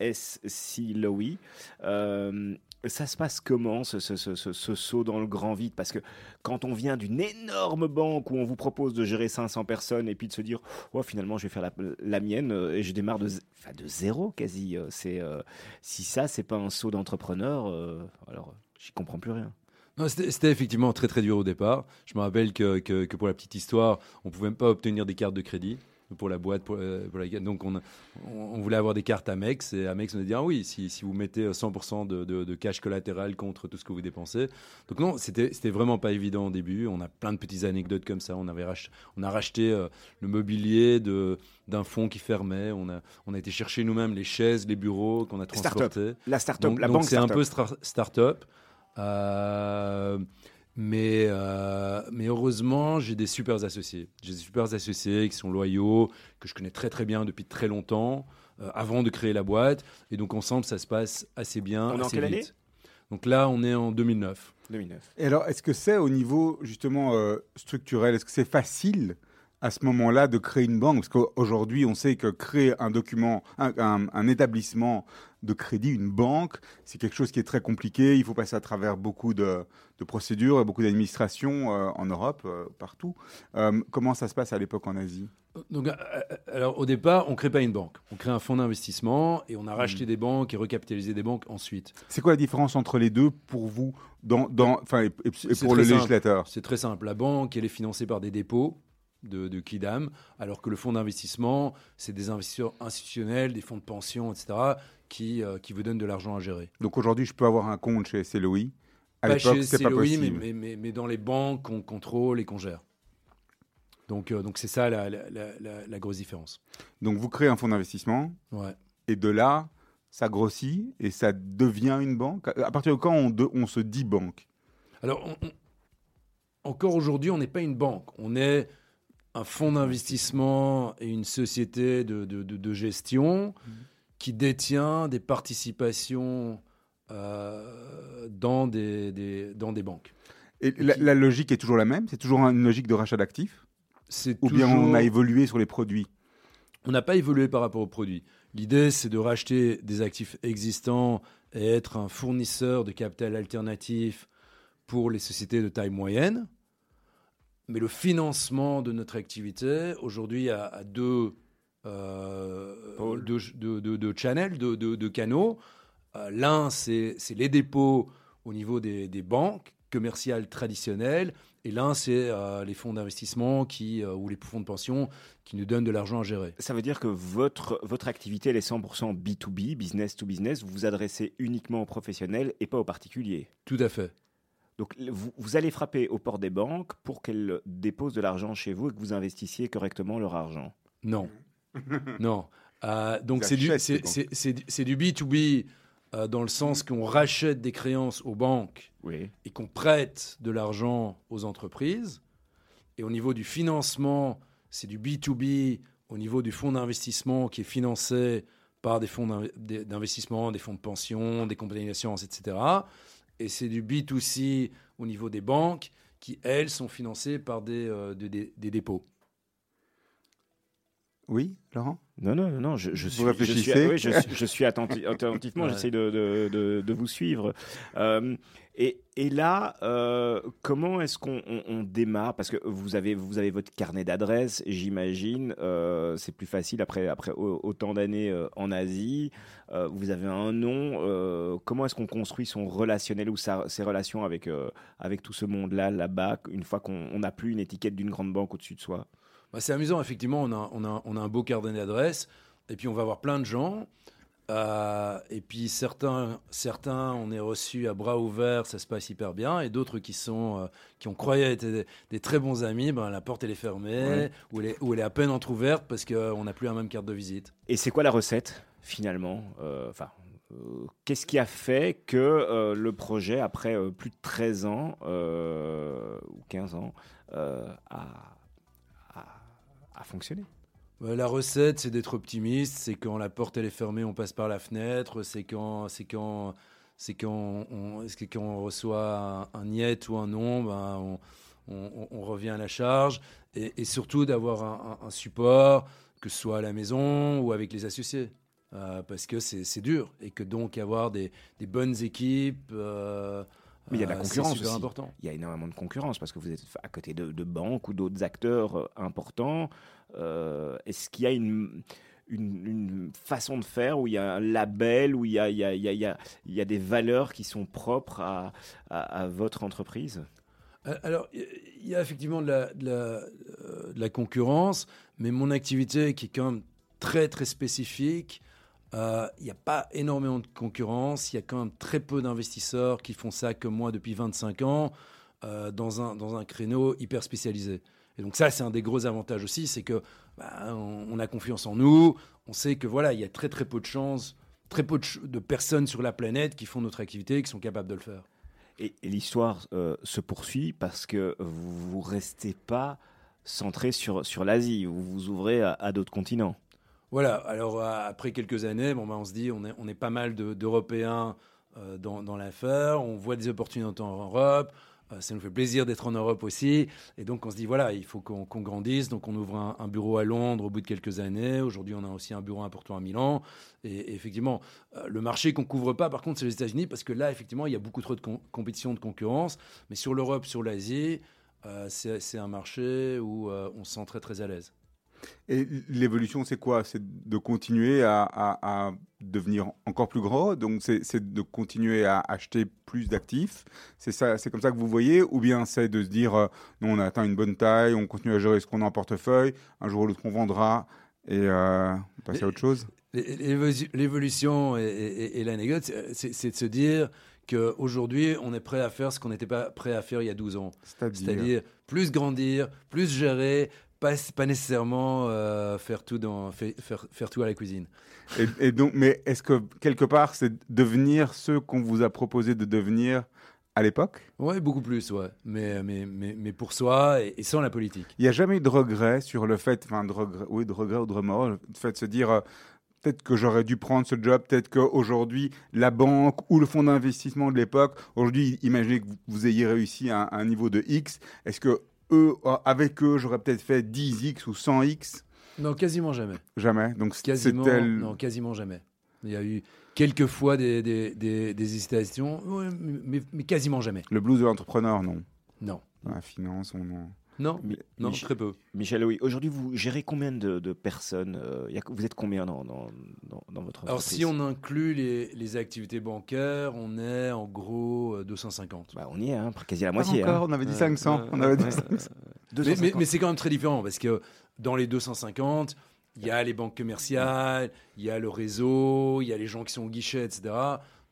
SC Lowy. Euh, ça se passe comment ce, ce- ce- saut dans le grand vide? Parce que quand on vient d'une énorme banque où on vous propose de gérer 500 personnes et puis de se dire oh, finalement je vais faire la, la mienne euh, et je démarre de, enfin, de zéro quasi. euh, C'est euh, si ça c'est pas un saut d'entrepreneur, euh, alors j'y comprends plus rien. C'était effectivement très très dur au départ. Je me rappelle que, que, que pour la petite histoire, on pouvait même pas obtenir des cartes de crédit pour la boîte. Pour, euh, pour la- donc on, on, on voulait avoir des cartes Amex et Amex nous a dit ah oui, si, si vous mettez 100% de, de, de cash collatéral contre tout ce que vous dépensez. Donc non, c'était vraiment pas évident au début. On a plein de petites anecdotes comme ça. On, avait rach- on a racheté euh, le mobilier de d'un fonds qui fermait. On a, on a été chercher nous-mêmes les chaises, les bureaux qu'on a transportés. La start-up, la donc banque c'est un peu start-up. Euh, mais, euh, mais heureusement, j'ai des super associés. J'ai des super associés qui sont loyaux, que je connais très très bien depuis très longtemps, euh, avant de créer la boîte. Et donc ensemble, ça se passe assez bien. On est en assez quelle vite. année? Donc là, on est en 2009. 2009. Et alors, est-ce que c'est au niveau justement euh, structurel, est-ce que c'est facile à ce moment-là de créer une banque? Parce qu'aujourd'hui, on sait que créer un document, un, un- un établissement de crédit, une banque, c'est quelque chose qui est très compliqué. Il faut passer à travers beaucoup de, de procédures et beaucoup d'administrations euh, en Europe, euh, partout. Euh, comment ça se passe à l'époque en Asie? Donc, alors au départ, on crée pas une banque. On crée un fonds d'investissement et on a racheté des banques et recapitalisé des banques ensuite. C'est quoi la différence entre les deux pour vous dans, dans, et, et- et C'est pour le législateur? C'est très simple. La banque, elle est financée par des dépôts de, de Kidam, alors que le fonds d'investissement, c'est des investisseurs institutionnels, des fonds de pension, etc., qui, euh, qui vous donnent de l'argent à gérer. Donc aujourd'hui, je peux avoir un compte chez SLOI. À pas l'époque, chez CLOI, mais, possible. mais, mais- mais dans les banques qu'on contrôle et qu'on gère. Donc euh, donc c'est ça la, la- la- la- la grosse différence. Donc vous créez un fonds d'investissement Ouais. et de là, ça grossit et ça devient une banque. À partir de quand on, de- on se dit banque? Alors, on- on- encore aujourd'hui, on n'est pas une banque. On est un fonds d'investissement et une société de, de- de- de gestion qui détient des participations euh, dans, des, des- dans des banques. Et la, la logique est toujours la même? C'est toujours une logique de rachat d'actifs? Ou bien on a évolué sur les produits? On n'a pas évolué par rapport aux produits. L'idée, c'est de racheter des actifs existants et être un fournisseur de capital alternatif pour les sociétés de taille moyenne. Mais le financement de notre activité, aujourd'hui, a, deux, euh, deux, deux- deux- deux channels, deux, canaux. Euh, L'un, c'est les dépôts au niveau des, des banques commerciales traditionnelles. Et l'un, c'est euh, les fonds d'investissement qui, ou les fonds de pension qui nous donnent de l'argent à gérer. Ça veut dire que votre, votre activité, elle est 100% B2B, business to business. Vous vous adressez uniquement aux professionnels et pas aux particuliers. Tout à fait. Donc, vous, vous allez frapper aux portes des banques pour qu'elles déposent de l'argent chez vous et que vous investissiez correctement leur argent. Non. non. Euh, donc c'est du, c'est, du- c'est du B2B euh, dans le sens qu'on rachète des créances aux banques Oui. et qu'on prête de l'argent aux entreprises. Et au niveau du financement, c'est du B2B au niveau du fonds d'investissement qui est financé par des fonds d'investissement, des fonds de pension, des compagnies d'assurance, etc. Et c'est du B2C au niveau des banques qui, elles, sont financées par des, euh, dépôts. Oui, Laurent? Non, non, non, non, je, je Vous suis, je suis, oui, je, suis- je suis attenti- attentivement, Ouais. j'essaie de, de, de- de vous suivre. Euh, et, et là, euh, comment est-ce qu'on on- on démarre? Parce que vous avez, vous avez votre carnet d'adresses, j'imagine. euh, c'est plus facile après, après au- autant d'années en Asie. Vous avez un nom. comment est-ce qu'on construit son relationnel ou sa- ses relations avec, avec tout ce monde-là, là-bas, une fois qu'on on n'a plus une étiquette d'une grande banque au-dessus de soi? Bah, c'est amusant, effectivement, on a, on, a, on a un beau carnet d'adresses, et puis on va voir plein de gens. euh, et puis certains, certains, on est reçus à bras ouverts, ça se passe hyper bien, et d'autres qui sont, euh, qui ont croyé être des, des très bons amis, ben, la porte elle est fermée, Ouais. ou, elle est, ou elle est à peine entrouverte parce qu'on n'a plus la même carte de visite. Et c'est quoi la recette finalement Euh, Enfin, euh, qu'est-ce qui a fait que euh, le projet, après euh, plus de 13 ans euh, ou 15 ans, a- a Ouais, La recette, c'est d'être optimiste. C'est quand la porte elle est fermée, on passe par la fenêtre. C'est quand, c'est quand, c'est quand, on, c'est quand on reçoit un, un niet ou un non, ben, on, revient à la charge. Et, surtout d'avoir un, support, que ce soit à la maison ou avec les associés. Euh, parce que c'est dur. Et que donc avoir des, des bonnes équipes. euh, Mais il y a de la euh, c'est concurrence aussi. important. Il y a énormément de concurrence parce que vous êtes à côté de, de banques ou d'autres acteurs euh, importants. Euh, Est-ce qu'il y a une, une, une façon de faire où il y a un label, où il y a, il y a, il y a, il y a- des valeurs qui sont propres à, à- à votre entreprise? Alors, il y a effectivement de la, de la, de la concurrence, mais mon activité qui est quand même très très spécifique, euh, il n'y a pas énormément de concurrence, il y a quand même très peu d'investisseurs qui font ça comme moi depuis 25 ans euh, dans, un, dans un créneau hyper spécialisé. Et donc ça, c'est un des gros avantages aussi, c'est que bah, on, a confiance en nous, on sait que voilà, il y a très très peu de chances, très peu de, personnes sur la planète qui font notre activité et qui sont capables de le faire. Et, l'histoire euh, se poursuit parce que vous ne restez pas centré sur, sur l'Asie, vous vous ouvrez à d'autres continents. Voilà, alors euh, après quelques années, bon, bah, on se dit on est, on est pas mal de- d'Européens euh, dans, l'affaire, on voit des opportunités en Europe, euh, ça nous fait plaisir d'être en Europe aussi, et donc on se dit voilà, il faut qu'on grandisse, donc on ouvre un, bureau à Londres au bout de quelques années, aujourd'hui on a aussi un bureau important à Milan, et, effectivement, le marché qu'on couvre pas par contre c'est les États-Unis, parce que là effectivement il y a beaucoup trop de com- compétition, de concurrence, mais sur l'Europe, sur l'Asie, c'est un marché où on se sent très très à l'aise. Et l'évolution, c'est quoi? C'est de continuer à, à- à devenir encore plus gros? Donc, c'est de continuer à acheter plus d'actifs? C'est ça, c'est comme ça que vous voyez, ou bien c'est de se dire, euh, non, on a atteint une bonne taille, on continue à gérer ce qu'on a en portefeuille. Un jour ou l'autre, on vendra et euh, on passe à autre chose? L'évo- L'évolution et, et- et l'anecdote, c'est- de se dire qu'aujourd'hui, on est prêt à faire ce qu'on n'était pas prêt à faire il y a 12 ans. C'est-à-dire plus grandir, plus gérer, pas, pas nécessairement euh, faire, tout dans, fait- faire, faire tout à la cuisine. Et, et donc, mais est-ce que quelque part, c'est devenir ce qu'on vous a proposé de devenir à l'époque? Ouais, beaucoup plus, ouais. Mais, mais, mais, mais pour soi et, et sans la politique. Il n'y a jamais eu de regret sur le fait, enfin, de regret, oui, de regret ou de remords, le fait de se dire euh, peut-être que j'aurais dû prendre ce job, peut-être qu'aujourd'hui, la banque ou le fonds d'investissement de l'époque, aujourd'hui, imaginez que vous, vous ayez réussi à, un- à un niveau de X, est-ce que eux, euh, avec eux, j'aurais peut-être fait 10X ou 100X Non, quasiment jamais. Jamais. Donc Quasiment, le- non, quasiment jamais. Il y a eu quelques fois des, des, des, des hésitations, mais, mais quasiment jamais. le blues de l'entrepreneur, non. Non. La finance, on en... Non, Mi- non, Mich- très peu. Michel, oui. Aujourd'hui, vous gérez combien de, de personnes euh, il y a- Vous êtes combien dans, dans, dans, dans votre Alors, entreprise? si on inclut les, les activités bancaires, on est en gros euh, 250. Bah, on y est, hein, quasi à la Pas moitié. encore, hein. on avait dit Ouais, 500. ouais, on avait dit ouais, 500. Mais, 250. mais- mais c'est quand même très différent parce que dans les 250, il y a les banques commerciales, il y a le réseau, il y a les gens qui sont au guichet, etc.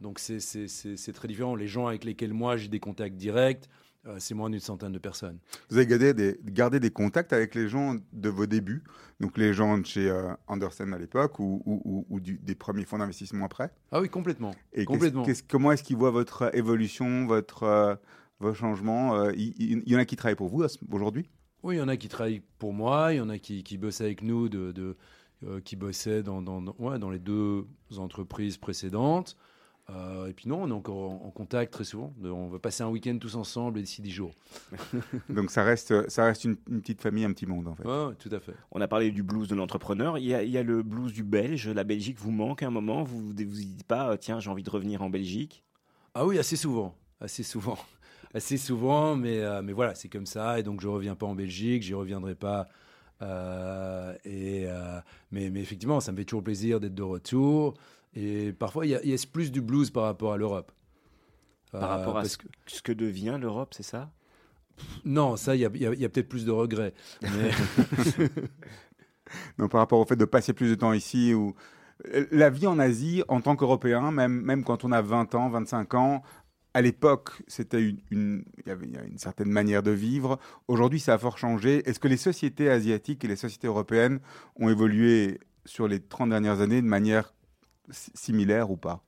Donc c'est- c'est c'est- c'est très différent. Les gens avec lesquels moi j'ai des contacts directs, euh, c'est moins d'une centaine de personnes. Vous avez gardé des, gardé des contacts avec les gens de vos débuts, donc les gens de chez euh, Andersen à l'époque ou, ou- ou- ou du- des premiers fonds d'investissement après? Ah oui, complètement. Et Complètement. comment est-ce qu'ils voient votre euh, évolution, votre, euh, vos changements euh, Il il- il y en a qui travaillent pour vous aujourd'hui? Oui, il y en a qui travaillent pour moi, il y en a qui, qui bossent avec nous, de, de, qui bossaient dans, dans, dans- ouais, dans les deux entreprises précédentes. Euh, et puis non, on est encore en, en contact très souvent. On va passer un week-end tous ensemble d'ici 10 jours. Donc ça reste, ça reste une, une petite famille, un petit monde en fait. Ouais, tout à fait. On a parlé du blues de l'entrepreneur. Il y, a, il y a le blues du belge. La Belgique vous manque à un moment. Vous vous vous dites pas, euh, tiens, j'ai envie de revenir en Belgique. Ah oui, assez souvent. Assez souvent. Assez souvent, mais, euh, mais voilà, c'est comme ça. Et donc, je reviens pas en Belgique, j'y reviendrai pas. Euh, et, euh, mais, mais effectivement, ça me fait toujours plaisir d'être de retour. Et parfois, il y, y a plus du blues par rapport à l'Europe. Par Euh, rapport à parce ce que, ce que devient l'Europe, c'est ça? Non, ça, il y a, il y a- il y a peut-être plus de regrets. Mais Donc par rapport au fait de passer plus de temps ici ou la vie en Asie en tant qu'Européen, même, même quand on a 20 ans, 25 ans, à l'époque, c'était une, une- il y avait une certaine manière de vivre. Aujourd'hui, ça a fort changé. Est-ce que les sociétés asiatiques et les sociétés européennes ont évolué sur les 30 dernières années de manière si- similaire ou pas?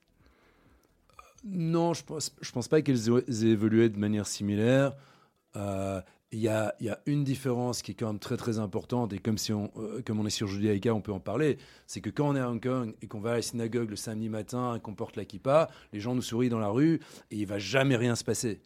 Non, je pense, je pense pas qu'elles aient évolué de manière similaire. Euh, Il y, a, y a une différence qui est quand même très très importante, et comme, si on, euh, comme on est sur Judaïka, on peut en parler, c'est que quand on est à Hong Kong et qu'on va à la synagogue le samedi matin et qu'on porte la kippa, les gens nous sourient dans la rue et il va jamais rien se passer.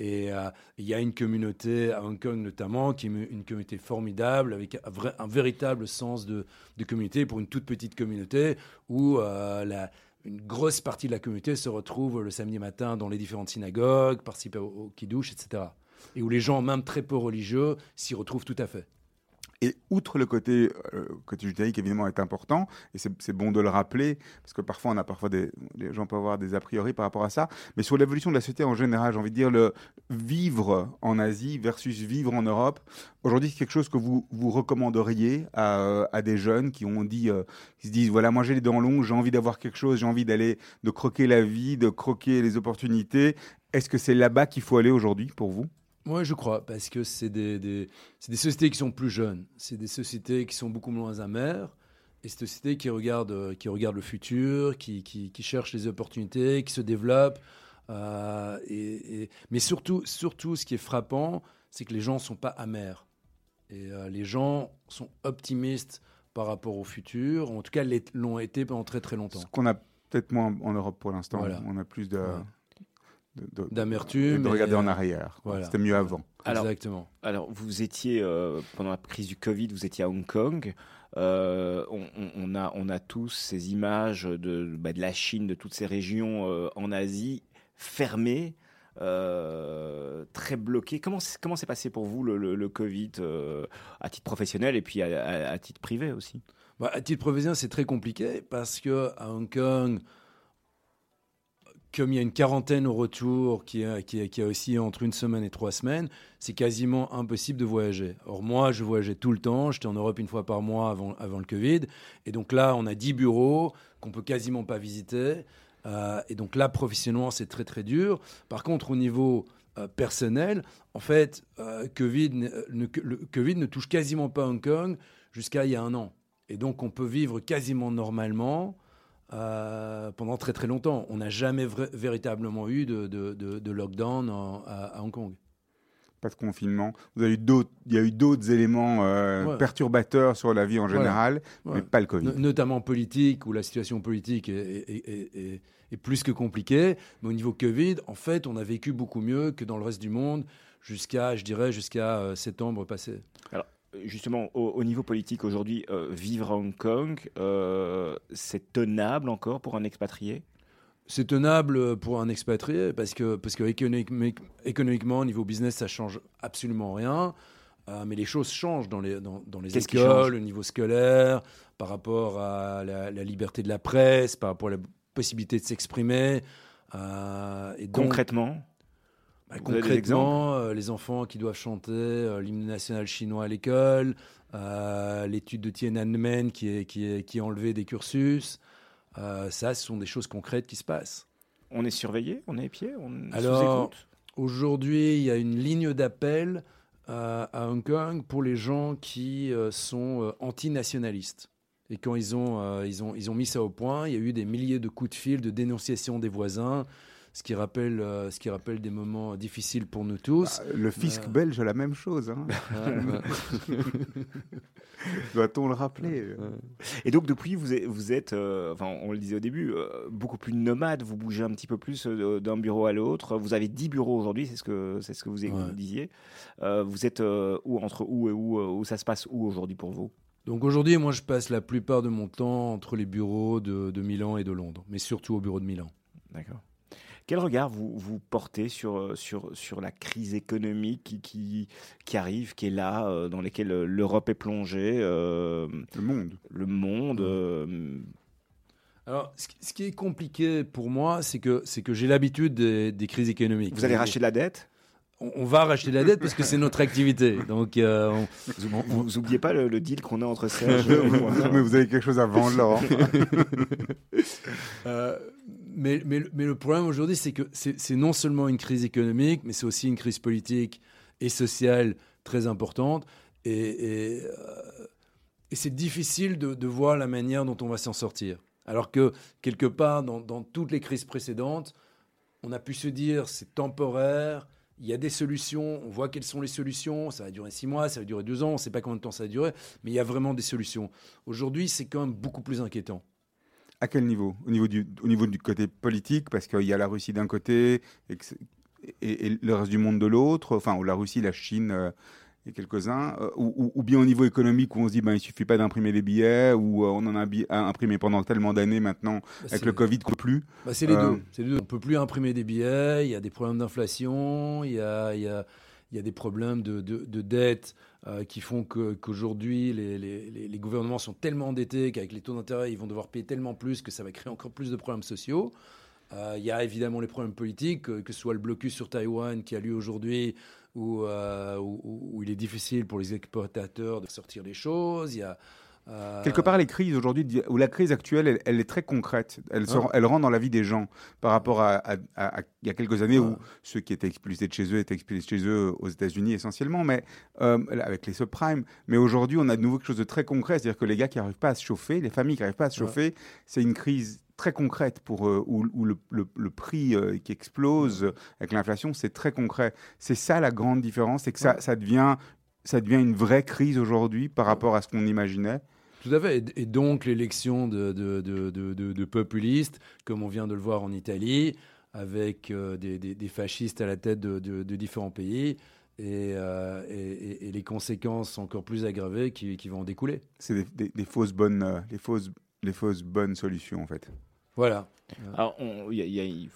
Et euh, il y a une communauté à Hong Kong notamment, qui est une communauté formidable, avec un, véritable sens de, communauté pour une toute petite communauté, où euh, une grosse partie de la communauté se retrouve le samedi matin dans les différentes synagogues, participe au, au kiddush, etc. Et où les gens, même très peu religieux, s'y retrouvent tout à fait. Et outre le côté, euh, côté judaïque, évidemment, est important, et c'est bon de le rappeler, parce que parfois, on a parfois des, les gens peuvent avoir des a priori par rapport à ça, mais sur l'évolution de la société en général, j'ai envie de dire, le vivre en Asie versus vivre en Europe, aujourd'hui, c'est quelque chose que vous, vous recommanderiez à, euh, à des jeunes qui ont dit, euh, qui se disent, voilà, moi j'ai les dents longues, j'ai envie d'avoir quelque chose, j'ai envie d'aller, de croquer la vie, de croquer les opportunités. Est-ce que c'est là-bas qu'il faut aller aujourd'hui pour vous? Moi, je crois, parce que c'est des, des- des sociétés qui sont plus jeunes, c'est des sociétés qui sont beaucoup moins amères, et c'est des sociétés qui regardent, euh, qui regardent le futur, qui, qui, qui cherchent les opportunités, qui se développent. euh, et, et- mais surtout, surtout, ce qui est frappant, c'est que les gens ne sont pas amers. Et euh, les gens sont optimistes par rapport au futur, en tout cas l'ont été pendant très très longtemps. Ce qu'on a peut-être moins en Europe pour l'instant. Voilà. On a plus de, Ouais. De- de- D'amertume de et, regarder en euh, arrière. voilà. C'était mieux avant. Alors- Exactement. Alors, vous étiez, euh, pendant la crise du Covid, vous étiez à Hong Kong. Euh, on, a, on a tous ces images de, bah, de la Chine, de toutes ces régions euh, en Asie fermées, euh, très bloquées. Comment s'est passé pour vous le, le- le Covid euh, à titre professionnel et puis à, à- à titre privé aussi? Bah, à titre professionnel, c'est très compliqué parce que à Hong Kong, comme il y a une quarantaine au retour qui a, qui a, qui a aussi entre une semaine et trois semaines, c'est quasiment impossible de voyager. Or, moi, je voyageais tout le temps. J'étais en Europe une fois par mois avant, avant le Covid. Et donc là, on a 10 bureaux qu'on peut quasiment pas visiter. Euh, et donc là, professionnellement, c'est très, très dur. Par contre, au niveau euh, personnel, en fait, euh, COVID, ne, le Covid ne touche quasiment pas Hong Kong jusqu'à il y a un an. Et donc, on peut vivre quasiment normalement. Euh, pendant très très longtemps. On n'a jamais véritablement eu de, de- de- de lockdown en- à, à Hong Kong. Pas de confinement. Vous avez eu d'autres, il y a eu d'autres éléments euh, Ouais. perturbateurs sur la vie en général, Ouais. mais pas le Covid. No- notamment politique, où la situation politique est, est- est- est- est plus que compliquée. Mais au niveau Covid, en fait, on a vécu beaucoup mieux que dans le reste du monde jusqu'à, je dirais, jusqu'à euh, septembre passé. Justement, au, au niveau politique aujourd'hui, euh, vivre à Hong Kong, euh, c'est tenable encore pour un expatrié? C'est tenable pour un expatrié parce que, parce que économique- économiquement, au niveau business, ça change absolument rien. Euh, mais les choses changent dans les, dans, dans les écoles, au niveau scolaire, par rapport à la, la liberté de la presse, par rapport à la possibilité de s'exprimer. Et donc, Concrètement? Bah, concrètement, euh, les enfants qui doivent chanter euh, l'hymne national chinois à l'école, euh, l'étude de Tiananmen qui est, qui, est, qui est enlevée des cursus, euh, ça, ce sont des choses concrètes qui se passent. On est surveillé On est épié On est Alors, Aujourd'hui, il y a une ligne d'appel à Hong Kong pour les gens qui sont antinationalistes. Et quand ils ont, ils, ont, ils ont mis ça au point, il y a eu des milliers de coups de fil de dénonciation des voisins, ce qui rappelle, euh, ce qui rappelle des moments difficiles pour nous tous. Ah, Le fisc Euh. belge a la même chose. hein. Doit-on le rappeler Et donc depuis, vous êtes, vous êtes euh, enfin, on le disait au début, euh, beaucoup plus nomade. Vous bougez un petit peu plus euh, d'un bureau à l'autre. Vous avez 10 bureaux aujourd'hui, c'est ce que c'est ce que vous, Ouais. disiez. Euh, vous êtes euh, où entre où et où, euh, où ça se passe où aujourd'hui pour vous? Donc aujourd'hui, moi, je passe la plupart de mon temps entre les bureaux de, de Milan et de Londres, mais surtout au bureau de Milan. D'accord. Quel regard vous, vous portez sur, euh, sur, sur la crise économique qui, qui, qui arrive, qui est là, euh, dans laquelle euh, l'Europe est plongée, euh, Le monde. le monde euh, Alors, ce qui- ce qui est compliqué pour moi, c'est que, c'est que j'ai l'habitude des, des crises économiques. Vous allez racheter de la dette? On, on va racheter la dette parce que c'est notre activité. Donc, euh, on- Vous, vous, vous oubliez pas le, le deal qu'on a entre Serge et moi. mais vous avez quelque chose à vendre, Laurent. Mais, le problème aujourd'hui, c'est que c'est non seulement une crise économique, mais c'est aussi une crise politique et sociale très importante. Et, euh, c'est difficile de, de voir la manière dont on va s'en sortir. Alors que, quelque part, dans, dans toutes les crises précédentes, on a pu se dire c'est temporaire, il y a des solutions, on voit quelles sont les solutions, ça va durer six mois, ça va durer deux ans, on ne sait pas combien de temps ça va durer, mais il y a vraiment des solutions. Aujourd'hui, c'est quand même beaucoup plus inquiétant. À quel niveau? Au niveau, du, au niveau du côté politique, parce qu'il y a la Russie d'un côté et, que c'est- et- et le reste du monde de l'autre, enfin, ou la Russie, la Chine euh, et quelques-uns, euh, ou, bien au niveau économique où on se dit ben, il suffit pas d'imprimer des billets, ou euh, on en a imprimé pendant tellement d'années maintenant, Bah, avec le Covid qu'on plus. Bah, c'est les Euh. C'est les deux. On peut plus imprimer des billets. Il y a des problèmes d'inflation. Il y a, il y a, il y a des problèmes de, de, de dette euh, qui font qu'aujourd'hui les, les, les- gouvernements sont tellement endettés qu'avec les taux d'intérêt ils vont devoir payer tellement plus que ça va créer encore plus de problèmes sociaux. Euh, il y a évidemment les problèmes politiques, que, que ce soit le blocus sur Taïwan qui a lieu aujourd'hui, où, euh, où, il est difficile pour les exportateurs de sortir les choses. Il y a euh, Quelque part, les crises aujourd'hui, ou la crise actuelle, elle, elle est très concrète. Elle, se- elle rentre dans la vie des gens par rapport à, à- à- à- il y a quelques années où ceux qui étaient expulsés de chez eux étaient expulsés de chez eux aux États-Unis essentiellement, mais euh, avec les subprimes. Mais aujourd'hui, on a de nouveau quelque chose de très concret, c'est-à-dire que les gars qui n'arrivent pas à se chauffer, les familles qui n'arrivent pas à se chauffer, c'est une crise très concrète pour euh, où, où le, le- le prix euh, qui explose euh, avec l'inflation, c'est très concret. C'est ça la grande différence, c'est que ça, ça devient ça devient une vraie crise aujourd'hui par rapport à ce qu'on imaginait. Tout à fait. Et- donc, l'élection de, de, de, de- de- de populistes, comme on vient de le voir en Italie, avec euh, des, des- des fascistes à la tête de, de- de différents pays, et, euh, et- les conséquences encore plus aggravées qui, qui vont en découler. C'est des, des- des fausses bonnes, euh, les fausses, les fausses bonnes solutions en fait. Voilà. Alors, on, il y a- y a-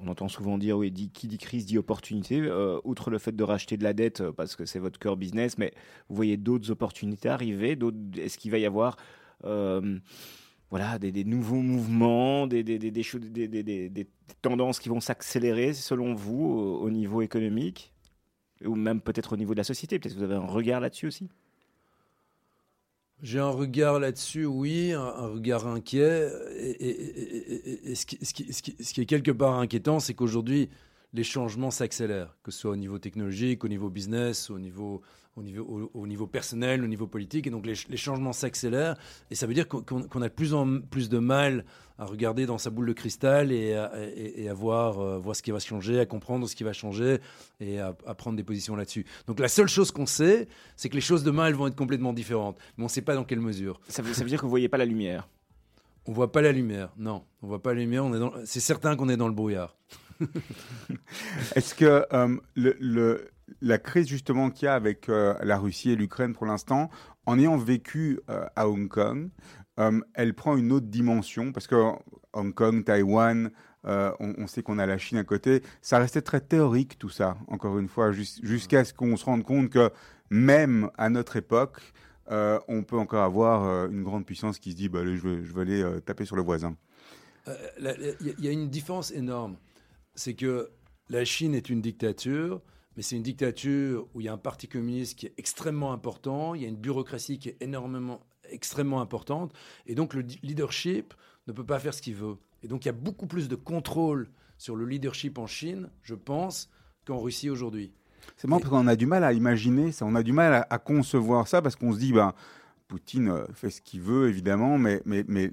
on entend souvent dire, oui, qui dit crise dit opportunité. Euh, outre le fait de racheter de la dette, euh, parce que c'est votre cœur business, mais vous voyez d'autres opportunités arriver Est-ce qu'il va y avoir euh, voilà, des, nouveaux mouvements, des, des, des, tendances qui vont s'accélérer selon vous au niveau économique? Ou même peut-être au niveau de la société? Peut-être que vous avez un regard là-dessus aussi? J'ai un regard là-dessus, oui, un, regard inquiet. Et, ce qui est quelque part inquiétant, c'est qu'aujourd'hui, les changements s'accélèrent, que ce soit au niveau technologique, au niveau business, au niveau, au niveau, au, niveau personnel, au niveau politique. Et donc les, les changements s'accélèrent. Et ça veut dire qu'on a de plus en plus de mal à regarder dans sa boule de cristal et à, et, et à voir, euh, voir ce qui va changer, à comprendre ce qui va changer et à, à prendre des positions là-dessus. Donc la seule chose qu'on sait, c'est que les choses demain, elles vont être complètement différentes. Mais on ne sait pas dans quelle mesure. Ça veut, ça veut dire que vous voyez pas la lumière. On voit pas la lumière. Non, on voit pas la lumière. On est dans... C'est certain qu'on est dans le brouillard. Est-ce que euh, le, le- la crise justement qu'il y a avec euh, la Russie et l'Ukraine pour l'instant, en ayant vécu euh, à Hong Kong, euh, elle prend une autre dimension parce que Hong Kong, Taïwan, on, sait qu'on a la Chine à côté. Ça restait très théorique tout ça, encore une fois, jus- jusqu'à ce qu'on se rende compte que même à notre époque, on peut encore avoir une grande puissance qui se dit bah, je, vais, je aller taper sur le voisin. Il y a une différence énorme. C'est que la Chine est une dictature, mais c'est une dictature où il y a un parti communiste qui est extrêmement important, il y a une bureaucratie qui est énormément, extrêmement importante, et donc le leadership ne peut pas faire ce qu'il veut. Et donc il y a beaucoup plus de contrôle sur le leadership en Chine, je pense, qu'en Russie aujourd'hui. C'est marrant Et- parce qu'on a du mal à imaginer ça, on a du mal à, à concevoir ça parce qu'on se dit, ben, Poutine euh, fait ce qu'il veut évidemment, mais, mais, mais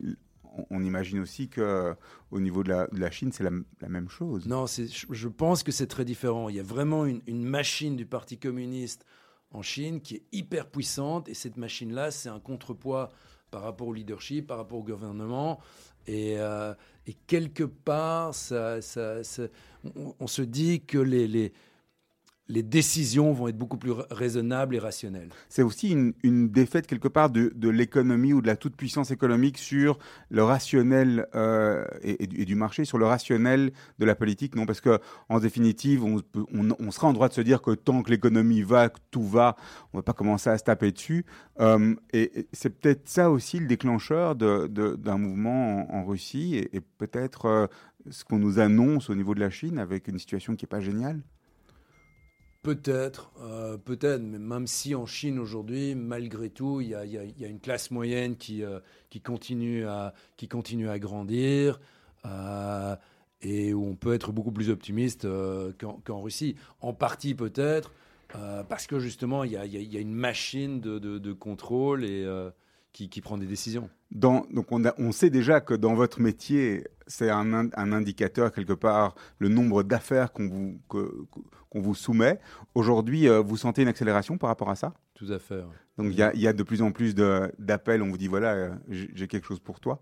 on, imagine aussi que euh, au niveau de la, Chine, c'est la, même chose. Non, je pense que c'est très différent. Il y a vraiment une, machine du Parti communiste en Chine qui est hyper puissante et cette machine-là, c'est un contrepoids par rapport au leadership, par rapport au gouvernement. Et, euh, quelque part, ça, ça- ça- on, on se dit que les, les décisions vont être beaucoup plus ra- raisonnables et rationnelles. C'est aussi une, défaite quelque part de, l'économie ou de la toute-puissance économique sur le rationnel euh, et, du, marché, sur le rationnel de la politique. Non, parce que en définitive, on, sera en droit de se dire que tant que l'économie va, que tout va, on va pas commencer à se taper dessus. Euh, et c'est peut-être ça aussi le déclencheur d'un mouvement en, Russie et, peut-être euh, ce qu'on nous annonce au niveau de la Chine avec une situation qui est pas géniale? Peut-être, euh, peut-être, mais même si en Chine aujourd'hui, malgré tout, il y a, une classe moyenne qui, euh, qui, continue, à, qui continue à grandir euh, et où on peut être beaucoup plus optimiste qu'en Russie. En partie peut-être, parce que justement, il y a, une machine de, de- contrôle et, qui, qui prend des décisions. Dans, donc on, a- on sait déjà que dans votre métier, c'est un, in- un indicateur quelque part, le nombre d'affaires qu'on vous, que- qu'on vous soumet. Aujourd'hui, euh, vous sentez une accélération par rapport à ça? Tout à fait. ouais. Donc il y a, il y a de plus en plus d'appels, on vous dit voilà, euh, j'ai quelque chose pour toi.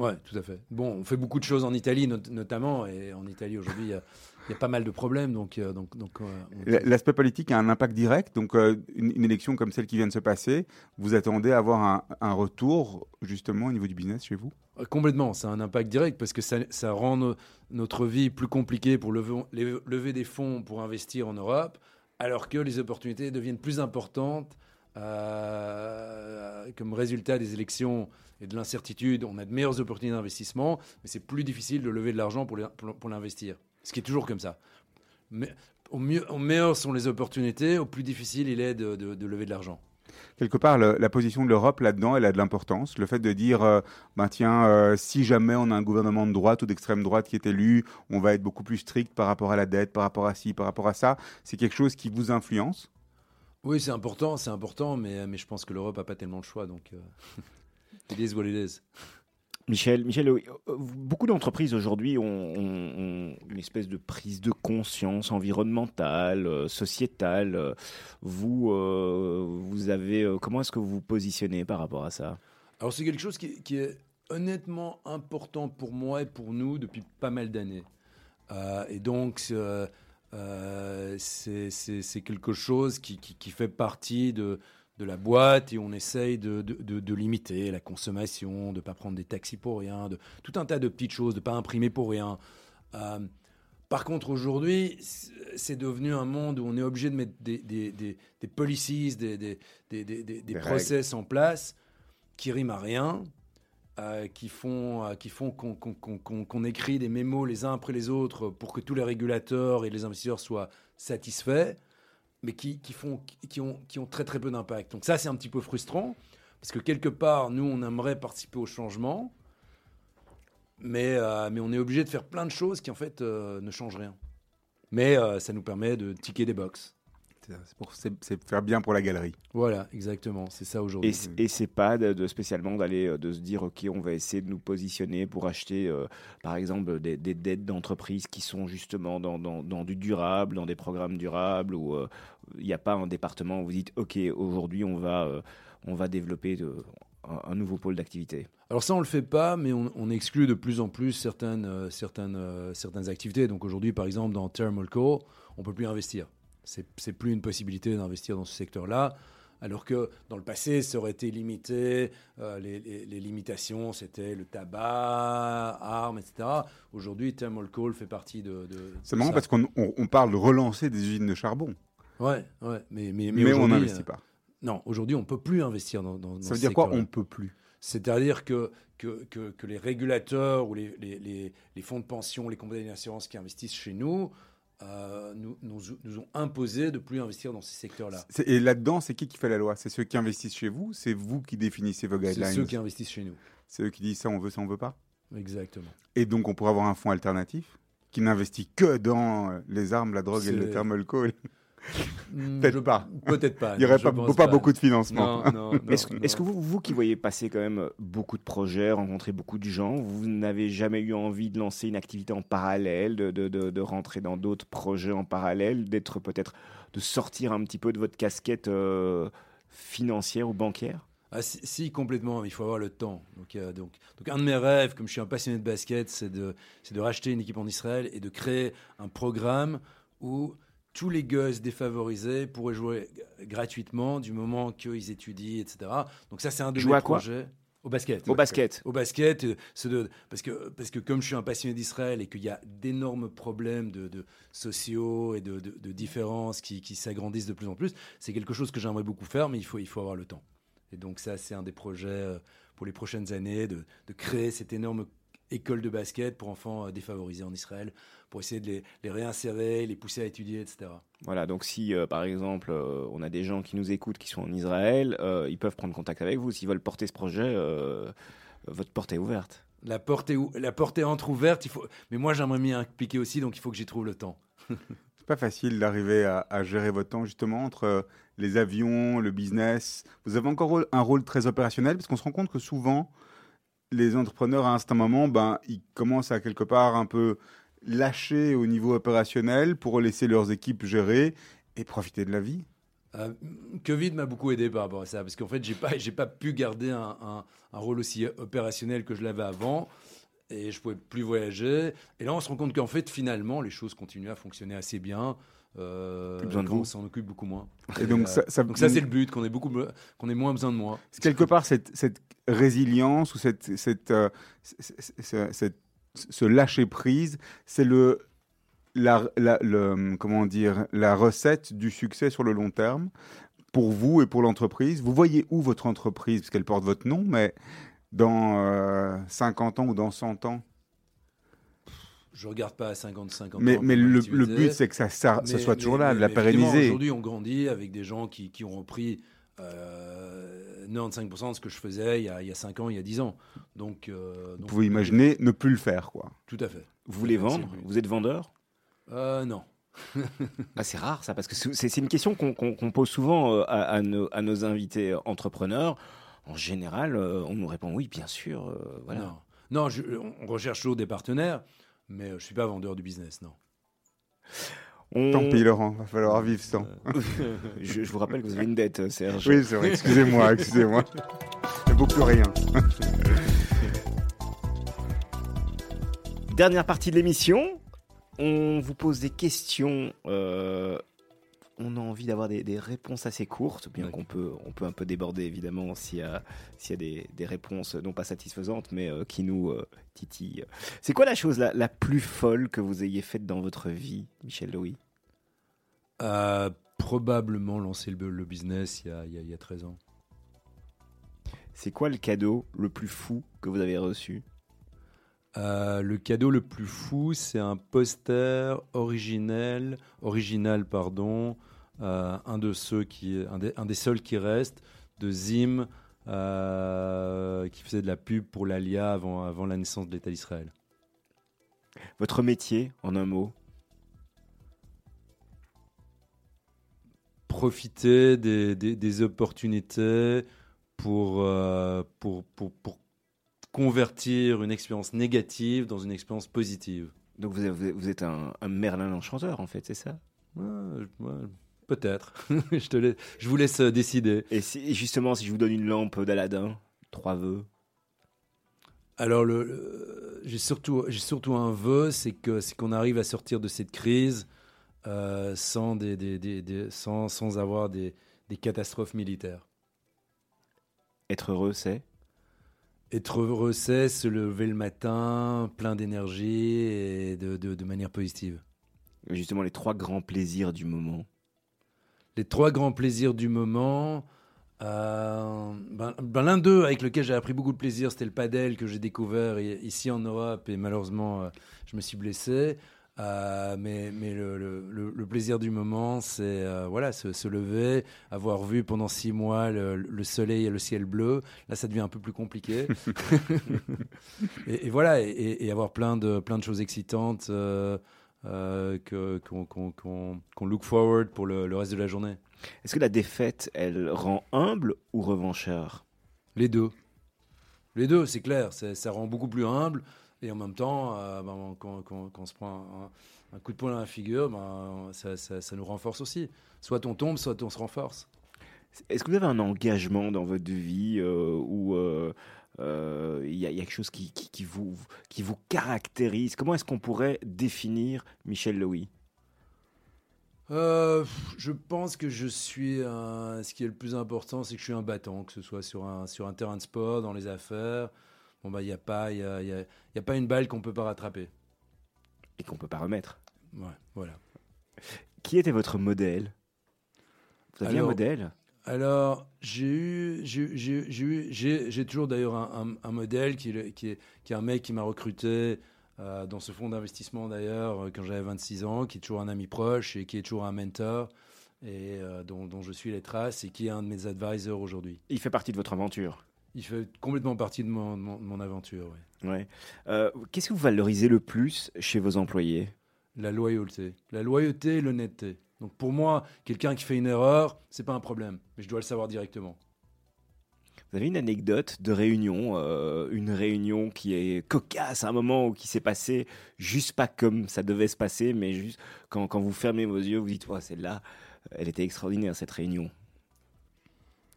Ouais, tout à fait. Bon, on fait beaucoup de choses en Italie not- notamment, et en Italie aujourd'hui, il y a, il y a pas mal de problèmes, donc, euh, donc, donc euh, on- L'aspect politique a un impact direct, donc euh, une, une élection comme celle qui vient de se passer, vous attendez à avoir un, un retour justement au niveau du business chez vous? Complètement, ça a un impact direct parce que ça, ça rend no- notre vie plus compliquée pour lever des fonds pour investir en Europe, alors que les opportunités deviennent plus importantes euh, comme résultat des élections et de l'incertitude. On a de meilleures opportunités d'investissement, mais c'est plus difficile de lever de l'argent pour, l'investir. Ce qui est toujours comme ça. Mais au, mieux, au meilleur sont les opportunités, au plus difficile il est de, lever de l'argent. Quelque part, la position de l'Europe là-dedans, elle a de l'importance. Le fait de dire, euh, ben tiens, euh, si jamais on a un gouvernement de droite ou d'extrême droite qui est élu, on va être beaucoup plus strict par rapport à la dette, par rapport à ci, par rapport à ça. C'est quelque chose qui vous influence Oui, c'est important, c'est important, mais, mais je pense que l'Europe n'a pas tellement de choix, donc euh, it is what it is. Michel, Michel, euh, euh, beaucoup d'entreprises aujourd'hui ont, ont- ont une espèce de prise de conscience environnementale, euh, sociétale. Euh, Vous, euh, vous avez, euh, comment est-ce que vous vous positionnez par rapport à ça? Alors c'est quelque chose qui, qui est honnêtement important pour moi et pour nous depuis pas mal d'années. Euh, et donc euh, euh, c'est quelque chose qui, qui- qui fait partie de, de la boîte et on essaye de, de- de- de limiter la consommation, de ne pas prendre des taxis pour rien, de tout un tas de petites choses, de ne pas imprimer pour rien. Euh, par contre, aujourd'hui, c'est- devenu un monde où on est obligé de mettre des, des, des, des policies, Des process en place qui riment à rien, euh, qui font, euh, qui font qu'on écrit des mémos les uns après les autres pour que tous les régulateurs et les investisseurs soient satisfaits, mais qui, qui, font, qui, ont, qui ont très très peu d'impact. Donc ça, c'est un petit peu frustrant, parce que quelque part, nous, on aimerait participer au changement, mais, euh, mais on est obligé de faire plein de choses qui, en fait, ne changent rien. Mais ça nous permet de ticker des box. C'est- faire bien pour la galerie. Voilà, exactement. C'est ça aujourd'hui. et c'est pas de, de spécialement d'aller euh, de se dire ok on va essayer de nous positionner pour acheter euh, par exemple des, des dettes d'entreprise qui sont justement dans, dans, dans du durable, dans des programmes durables où euh, il n'y a pas un département où vous dites ok aujourd'hui on va euh, on va développer de- un, un nouveau pôle d'activité. Alors ça, on le fait pas, mais on, on exclut de plus en plus certaines, euh, certaines, euh, certaines activités. Donc aujourd'hui, par exemple, dans Thermal Co, on peut plus investir. C'est plus une possibilité d'investir dans ce secteur-là. Alors que dans le passé, ça aurait été limité. euh, les, les- les limitations, c'était le tabac, armes, etc. Aujourd'hui, Thermal Coal fait partie de. de- C'est marrant ça. parce qu'on on- on parle de relancer des usines de charbon, Ouais, ouais. Mais, mais, mais, mais, on n'investit euh, pas. Non, aujourd'hui, on peut plus investir dans, dans, dans Ça veut ce dire quoi. On peut plus? C'est-à-dire que, que, que, que les régulateurs ou les, les, les, les fonds de pension, les compagnies d'assurance qui investissent chez nous, euh, nous, nous, nous ont imposé de plus investir dans ces secteurs-là. C'est- Et là-dedans, c'est qui qui fait la loi? C'est ceux qui investissent chez vous? C'est vous qui définissez vos C'est guidelines? ceux qui investissent chez nous. C'est eux qui disent ça on veut, ça on veut pas? Exactement. Et donc on pourrait avoir un fonds alternatif qui n'investit que dans les armes, la drogue et le C'est- thermal coal. Hmm, Peut-être pas. Peut-être pas. Il n'y aurait pas, pas beaucoup de financement. Non, non, non, Est-ce que- non. est-ce que vous, vous qui voyez passer quand même beaucoup de projets, rencontrer beaucoup de gens, vous n'avez jamais eu envie de lancer une activité en parallèle, de, de, de- de rentrer dans d'autres projets en parallèle, d'être peut-être, de sortir un petit peu de votre casquette euh, financière ou bancaire? Ah, si, si, complètement, il faut avoir le temps. Donc, euh, donc, donc, un de mes rêves, comme je suis un passionné de basket, c'est de, c'est de racheter une équipe en Israël et de créer un programme où tous les gosses défavorisés pourraient jouer gratuitement du moment qu'ils étudient, etc. Donc ça, c'est un de mes à quoi projets. Au basket. Au basket Au basket, euh, de- parce, que, parce que comme je suis un passionné d'Israël et qu'il y a d'énormes problèmes de, de sociaux et de, de- de différences qui, qui s'agrandissent de plus en plus, c'est quelque chose que j'aimerais beaucoup faire, mais il faut, il faut avoir le temps. Et donc ça, c'est un des projets euh, pour les prochaines années, de, de créer cette énorme école de basket pour enfants euh, défavorisés en Israël, pour essayer de les, les réinsérer, les pousser à étudier, etc. Voilà, donc si euh, par exemple euh, on a des gens qui nous écoutent qui sont en Israël, euh, ils peuvent prendre contact avec vous. S'ils veulent porter ce projet, euh, votre porte est ouverte. La porte est, ou- la porte est entre-ouverte, il faut... mais moi j'aimerais m'y impliquer aussi, donc il faut que j'y trouve le temps. C'est pas facile d'arriver à, à gérer votre temps justement entre euh, les avions, le business. Vous avez encore un rôle très opérationnel parce qu'on se rend compte que souvent les entrepreneurs à un certain moment, ben ils commencent à quelque part un peu lâcher au niveau opérationnel pour laisser leurs équipes gérer et profiter de la vie. Euh, Covid m'a beaucoup aidé par rapport à ça, parce qu'en fait, j'ai pas, j'ai pas pu garder un, un- un rôle aussi opérationnel que je l'avais avant, et je pouvais plus voyager. Et là, on se rend compte qu'en fait, finalement, les choses continuent à fonctionner assez bien. Euh, Plus besoin de vous. On s'en occupe beaucoup moins. Et donc euh, ça, ça- Donc ça, c'est le but, qu'on ait beaucoup, qu'on ait moins besoin de moi. quelque part cette, cette résilience ou cette, cette, euh, cette- ce lâcher prise, c'est le, la, la- le- comment dire, la recette du succès sur le long terme pour vous et pour l'entreprise. Vous voyez où votre entreprise, parce qu'elle porte votre nom, mais dans euh, 50 ans ou dans 100 ans? Je regarde pas à 50, 50 Mais, ans. mais mon le, but, c'est que ça, ça, ça Mais- soit toujours mais- là, de mais- la mais pérenniser. Aujourd'hui, on grandit avec des gens qui, qui ont repris euh, 95% de ce que je faisais il y, a, il y a 5 ans, il y a 10 ans. Donc, euh, Vous donc, pouvez imaginer ne plus le faire, quoi. Tout à fait. Vous voulez vendre. Vous êtes vendeur Euh, non. Ah, c'est rare ça, parce que c'est une question qu'on pose souvent euh, à, à nos, à nos invités entrepreneurs. En général, on nous répond oui, bien sûr. euh, voilà. Non, non je- on recherche toujours des partenaires, mais je suis pas vendeur du business, non. On- Tant pis, Laurent, va falloir vivre sans. je, je vous rappelle que vous avez une dette, euh, Serge. Oui, c'est vrai, excusez-moi, excusez-moi. Ne plus rien. Dernière partie de l'émission. On vous pose des questions. euh, on a envie d'avoir des, des réponses assez courtes, bien qu'on peut, on peut un peu déborder évidemment s'il y a, s'il y a des, des réponses non pas satisfaisantes, mais euh, qui nous euh, titillent. C'est quoi la chose la, la plus folle que vous ayez faite dans votre vie, Michel Louis Euh, probablement lancer le, le business il y, a, il y a- il y a 13 ans. C'est quoi le cadeau le plus fou que vous avez reçu? Euh, le cadeau le plus fou, c'est un poster originel, original pardon, un de ceux qui, un des, un des seuls qui reste, de Zim, euh, qui faisait de la pub pour l'Alia avant, avant la naissance de l'État d'Israël. Votre métier, en un mot? Profiter des, des- des opportunités pour, euh, pour, pour, pour convertir une expérience négative dans une expérience positive. Donc vous, avez- vous êtes un, un Merlin enchanteur en fait, c'est ça? Ouais, je- ouais, Peut-être. je, te laisse- je vous laisse euh, décider. Et si, justement, si je vous donne une lampe d'Aladin, trois vœux. Alors, le, le- j'ai surtout, un vœu, c'est que c'est qu'on arrive à sortir de cette crise euh, sans, des, des- des- des- sans, sans avoir des, des catastrophes militaires. Être heureux, c'est? Être heureux, c'est se lever le matin plein d'énergie et de, de- de manière positive. justement les trois grands plaisirs du moment. Les trois grands plaisirs du moment. euh, ben, ben, L'un d'eux avec lequel j'ai appris beaucoup de plaisir, c'était le padel que j'ai découvert ici en Europe et malheureusement euh, je me suis blessé. Euh, mais mais le, le- le- le plaisir du moment, c'est voilà, se, se lever, avoir vu pendant six mois le, le soleil et le ciel bleu. Là, ça devient un peu plus compliqué. et, et voilà, et, et avoir plein de, plein de choses excitantes euh, qu'on look forward pour le, le reste de la journée. Est-ce que la défaite, elle rend humble ou revanchard Les deux. Les deux, c'est clair. Ça rend beaucoup plus humble. Et en même temps, euh, ben, quand, quand- quand on se prend un, un coup de poing dans la figure, ben, ça, ça- ça nous renforce aussi. Soit on tombe, soit on se renforce. Est-ce que vous avez un engagement dans votre vie euh, où euh, euh, il y, a il y a quelque chose qui, qui- qui vous, qui vous caractérise Comment est-ce qu'on pourrait définir Michel Louis Euh, je pense que je suis un- Ce qui est le plus important, c'est que je suis un battant, que ce soit sur un, sur un terrain de sport, dans les affaires. Bon, bah, il n'y a, pas- il y a, y a- y a pas une balle qu'on ne peut pas rattraper. et qu'on peut pas remettre Ouais, voilà. Qui était votre modèle? Vous aviez un modèle? Alors, j'ai eu, j'ai toujours d'ailleurs un, un- un modèle qui, est le- qui, est, qui est un mec qui m'a recruté euh, dans ce fonds d'investissement d'ailleurs euh, quand j'avais 26 ans, qui est toujours un ami proche et qui est toujours un mentor et euh, dont, dont je suis les traces et qui est un de mes advisors aujourd'hui. Il fait partie de votre aventure. Il fait complètement partie de mon, de mon, de mon aventure. ouais. Ouais. Euh, Qu'est-ce que vous valorisez le plus chez vos employés? La loyauté, la loyauté et l'honnêteté. Donc pour moi, quelqu'un qui fait une erreur, c'est pas un problème, mais je dois le savoir directement. Vous avez une anecdote de réunion, euh, une réunion qui est cocasse, un moment où qui s'est passé juste pas comme ça devait se passer, mais juste quand, quand vous fermez vos yeux, vous dites, ouais, celle-là, elle était extraordinaire cette réunion.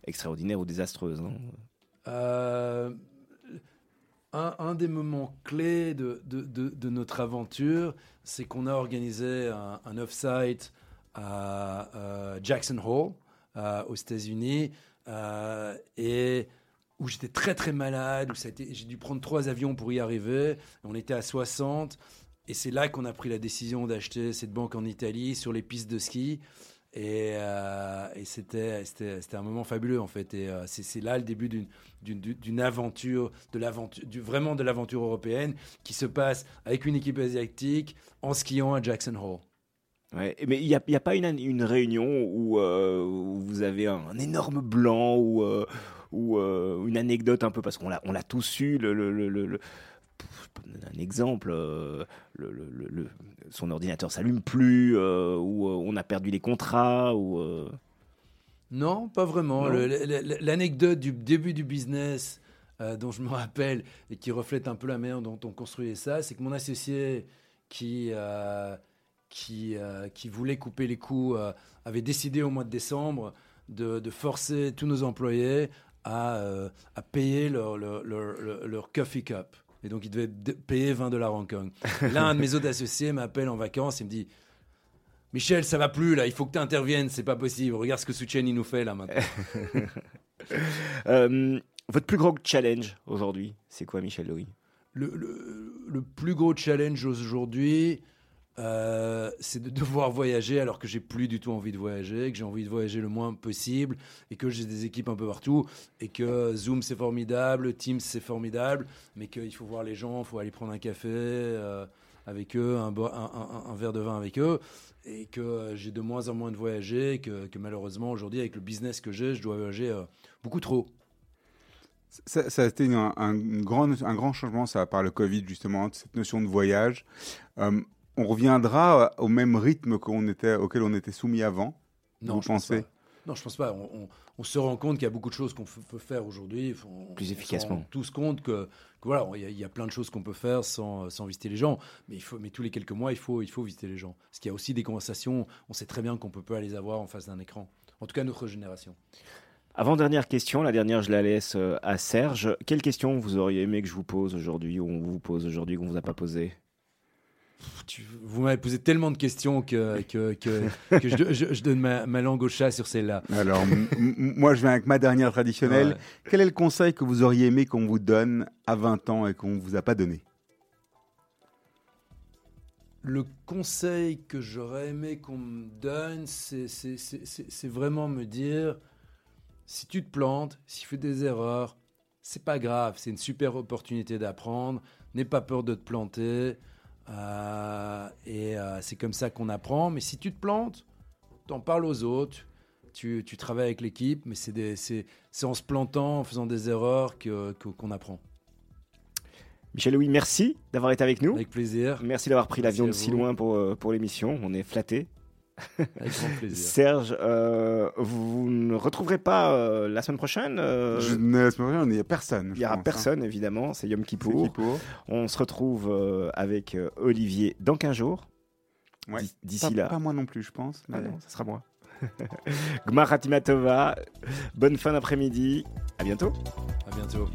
Extraordinaire ou désastreuse. hein. Euh, un, un des moments clés de, de- de- de notre aventure, c'est qu'on a organisé un, un off-site à euh, Jackson Hole, euh, aux États-Unis, euh, et où j'étais très très malade, où j'ai dû prendre trois avions pour y arriver. On était à 60, et c'est là qu'on a pris la décision d'acheter cette banque en Italie sur les pistes de ski. Et, euh, et c'était, un moment fabuleux en fait. Et c'est, là le début d'une, aventure, de l'aventure, vraiment de l'aventure européenne qui se passe avec une équipe asiatique en skiant à Jackson Hole. Ouais, mais il n'y a, il y a pas une, une réunion où, euh, où vous avez un, un énorme blanc ou, euh, ou euh, une anecdote un peu, parce qu'on l'a, on l'a tous eu, le, le, le- le- un exemple, euh, le, le- le- le- son ordinateur s'allume plus, euh, ou euh, on a perdu les contrats, ou... Non, pas vraiment. Non. L'anecdote du début du business dont je me rappelle et qui reflète un peu la manière dont on construisait ça, c'est que mon associé qui, qui, euh, qui voulait couper les coûts euh, avait décidé au mois de décembre de, de forcer tous nos employés à, euh, à payer leur, leur, leur, leur- leur coffee cup. Et donc, ils devaient de- payer 20 dollars Hong Kong. Là, un de mes autres associés m'appelle en vacances et me dit Michel, ça va plus là, il faut que tu interviennes, c'est pas possible. Regarde ce que Souchen il nous fait là maintenant. Euh, votre plus grand challenge aujourd'hui, c'est quoi, Michel Louis Le, le- le plus gros challenge aujourd'hui, euh, c'est de devoir voyager alors que j'ai plus du tout envie de voyager, que j'ai envie de voyager le moins possible et que j'ai des équipes un peu partout et que Zoom c'est formidable, Teams c'est formidable, mais qu'il faut voir les gens, il faut aller prendre un café euh, avec eux, un, verre de vin avec eux et que euh, j'ai de moins en moins de voyager, que, que malheureusement aujourd'hui avec le business que j'ai, je dois voyager beaucoup trop. Ça, ça a été un, un- une un grand changement, ça, par le Covid, justement, cette notion de voyage. On reviendra au même rythme qu'on était, auquel on était soumis avant. Non, Vous je pense pensez? Pas. Non, je pense pas. On, on- on se rend compte qu'il y a beaucoup de choses qu'on peut faire aujourd'hui. On- Plus on se efficacement. rend tous compte que, que voilà, il y, a- il y a plein de choses qu'on peut faire sans, sans visiter les gens. Mais, il faut, mais tous les quelques mois, il faut, il faut visiter les gens. Parce qu'il y a aussi des conversations, on sait très bien qu'on peut pas les avoir en face d'un écran. En tout cas, notre génération. Avant-dernière question, la dernière je la laisse euh, à Serge. Quelle question vous auriez aimé que je vous pose aujourd'hui ou on vous pose aujourd'hui qu'on vous a pas posé Tu- vous m'avez posé tellement de questions que, que, que, que je, je- je donne ma, ma langue au chat sur celle-là. Alors, moi, je viens avec ma dernière traditionnelle. Ouais. Quel est le conseil que vous auriez aimé qu'on vous donne à 20 ans et qu'on vous a pas donné? Le conseil que j'aurais aimé qu'on me donne, c'est vraiment me dire si tu te plantes, si tu fais des erreurs, c'est pas grave, c'est une super opportunité d'apprendre. N'aie pas peur de te planter. Euh, et euh, c'est comme ça qu'on apprend. Mais si tu te plantes, t'en parles aux autres. Tu, tu travailles avec l'équipe, mais c'est des- c'est c'est en se plantant, en faisant des erreurs que- que- qu'on apprend. Michel Louis, merci d'avoir été avec nous. Avec plaisir. Merci d'avoir pris l'avion de si loin pour, euh, pour l'émission. On est flattés. Avec grand plaisir. Serge, euh, vous ne retrouverez pas euh, la semaine prochaine euh, Je ne sais pas, il n'y a personne. Il n'y aura pense, hein. personne, évidemment. C'est Yom Kippour. Kippour. On se retrouve euh, avec euh, Olivier dans 15 jours. Ouais. D'i- Pas, D'ici là. pas moi non plus, je pense. Ah mais- non, ça sera moi. Gmar Hatimatova, bonne fin d'après-midi. À bientôt. À bientôt.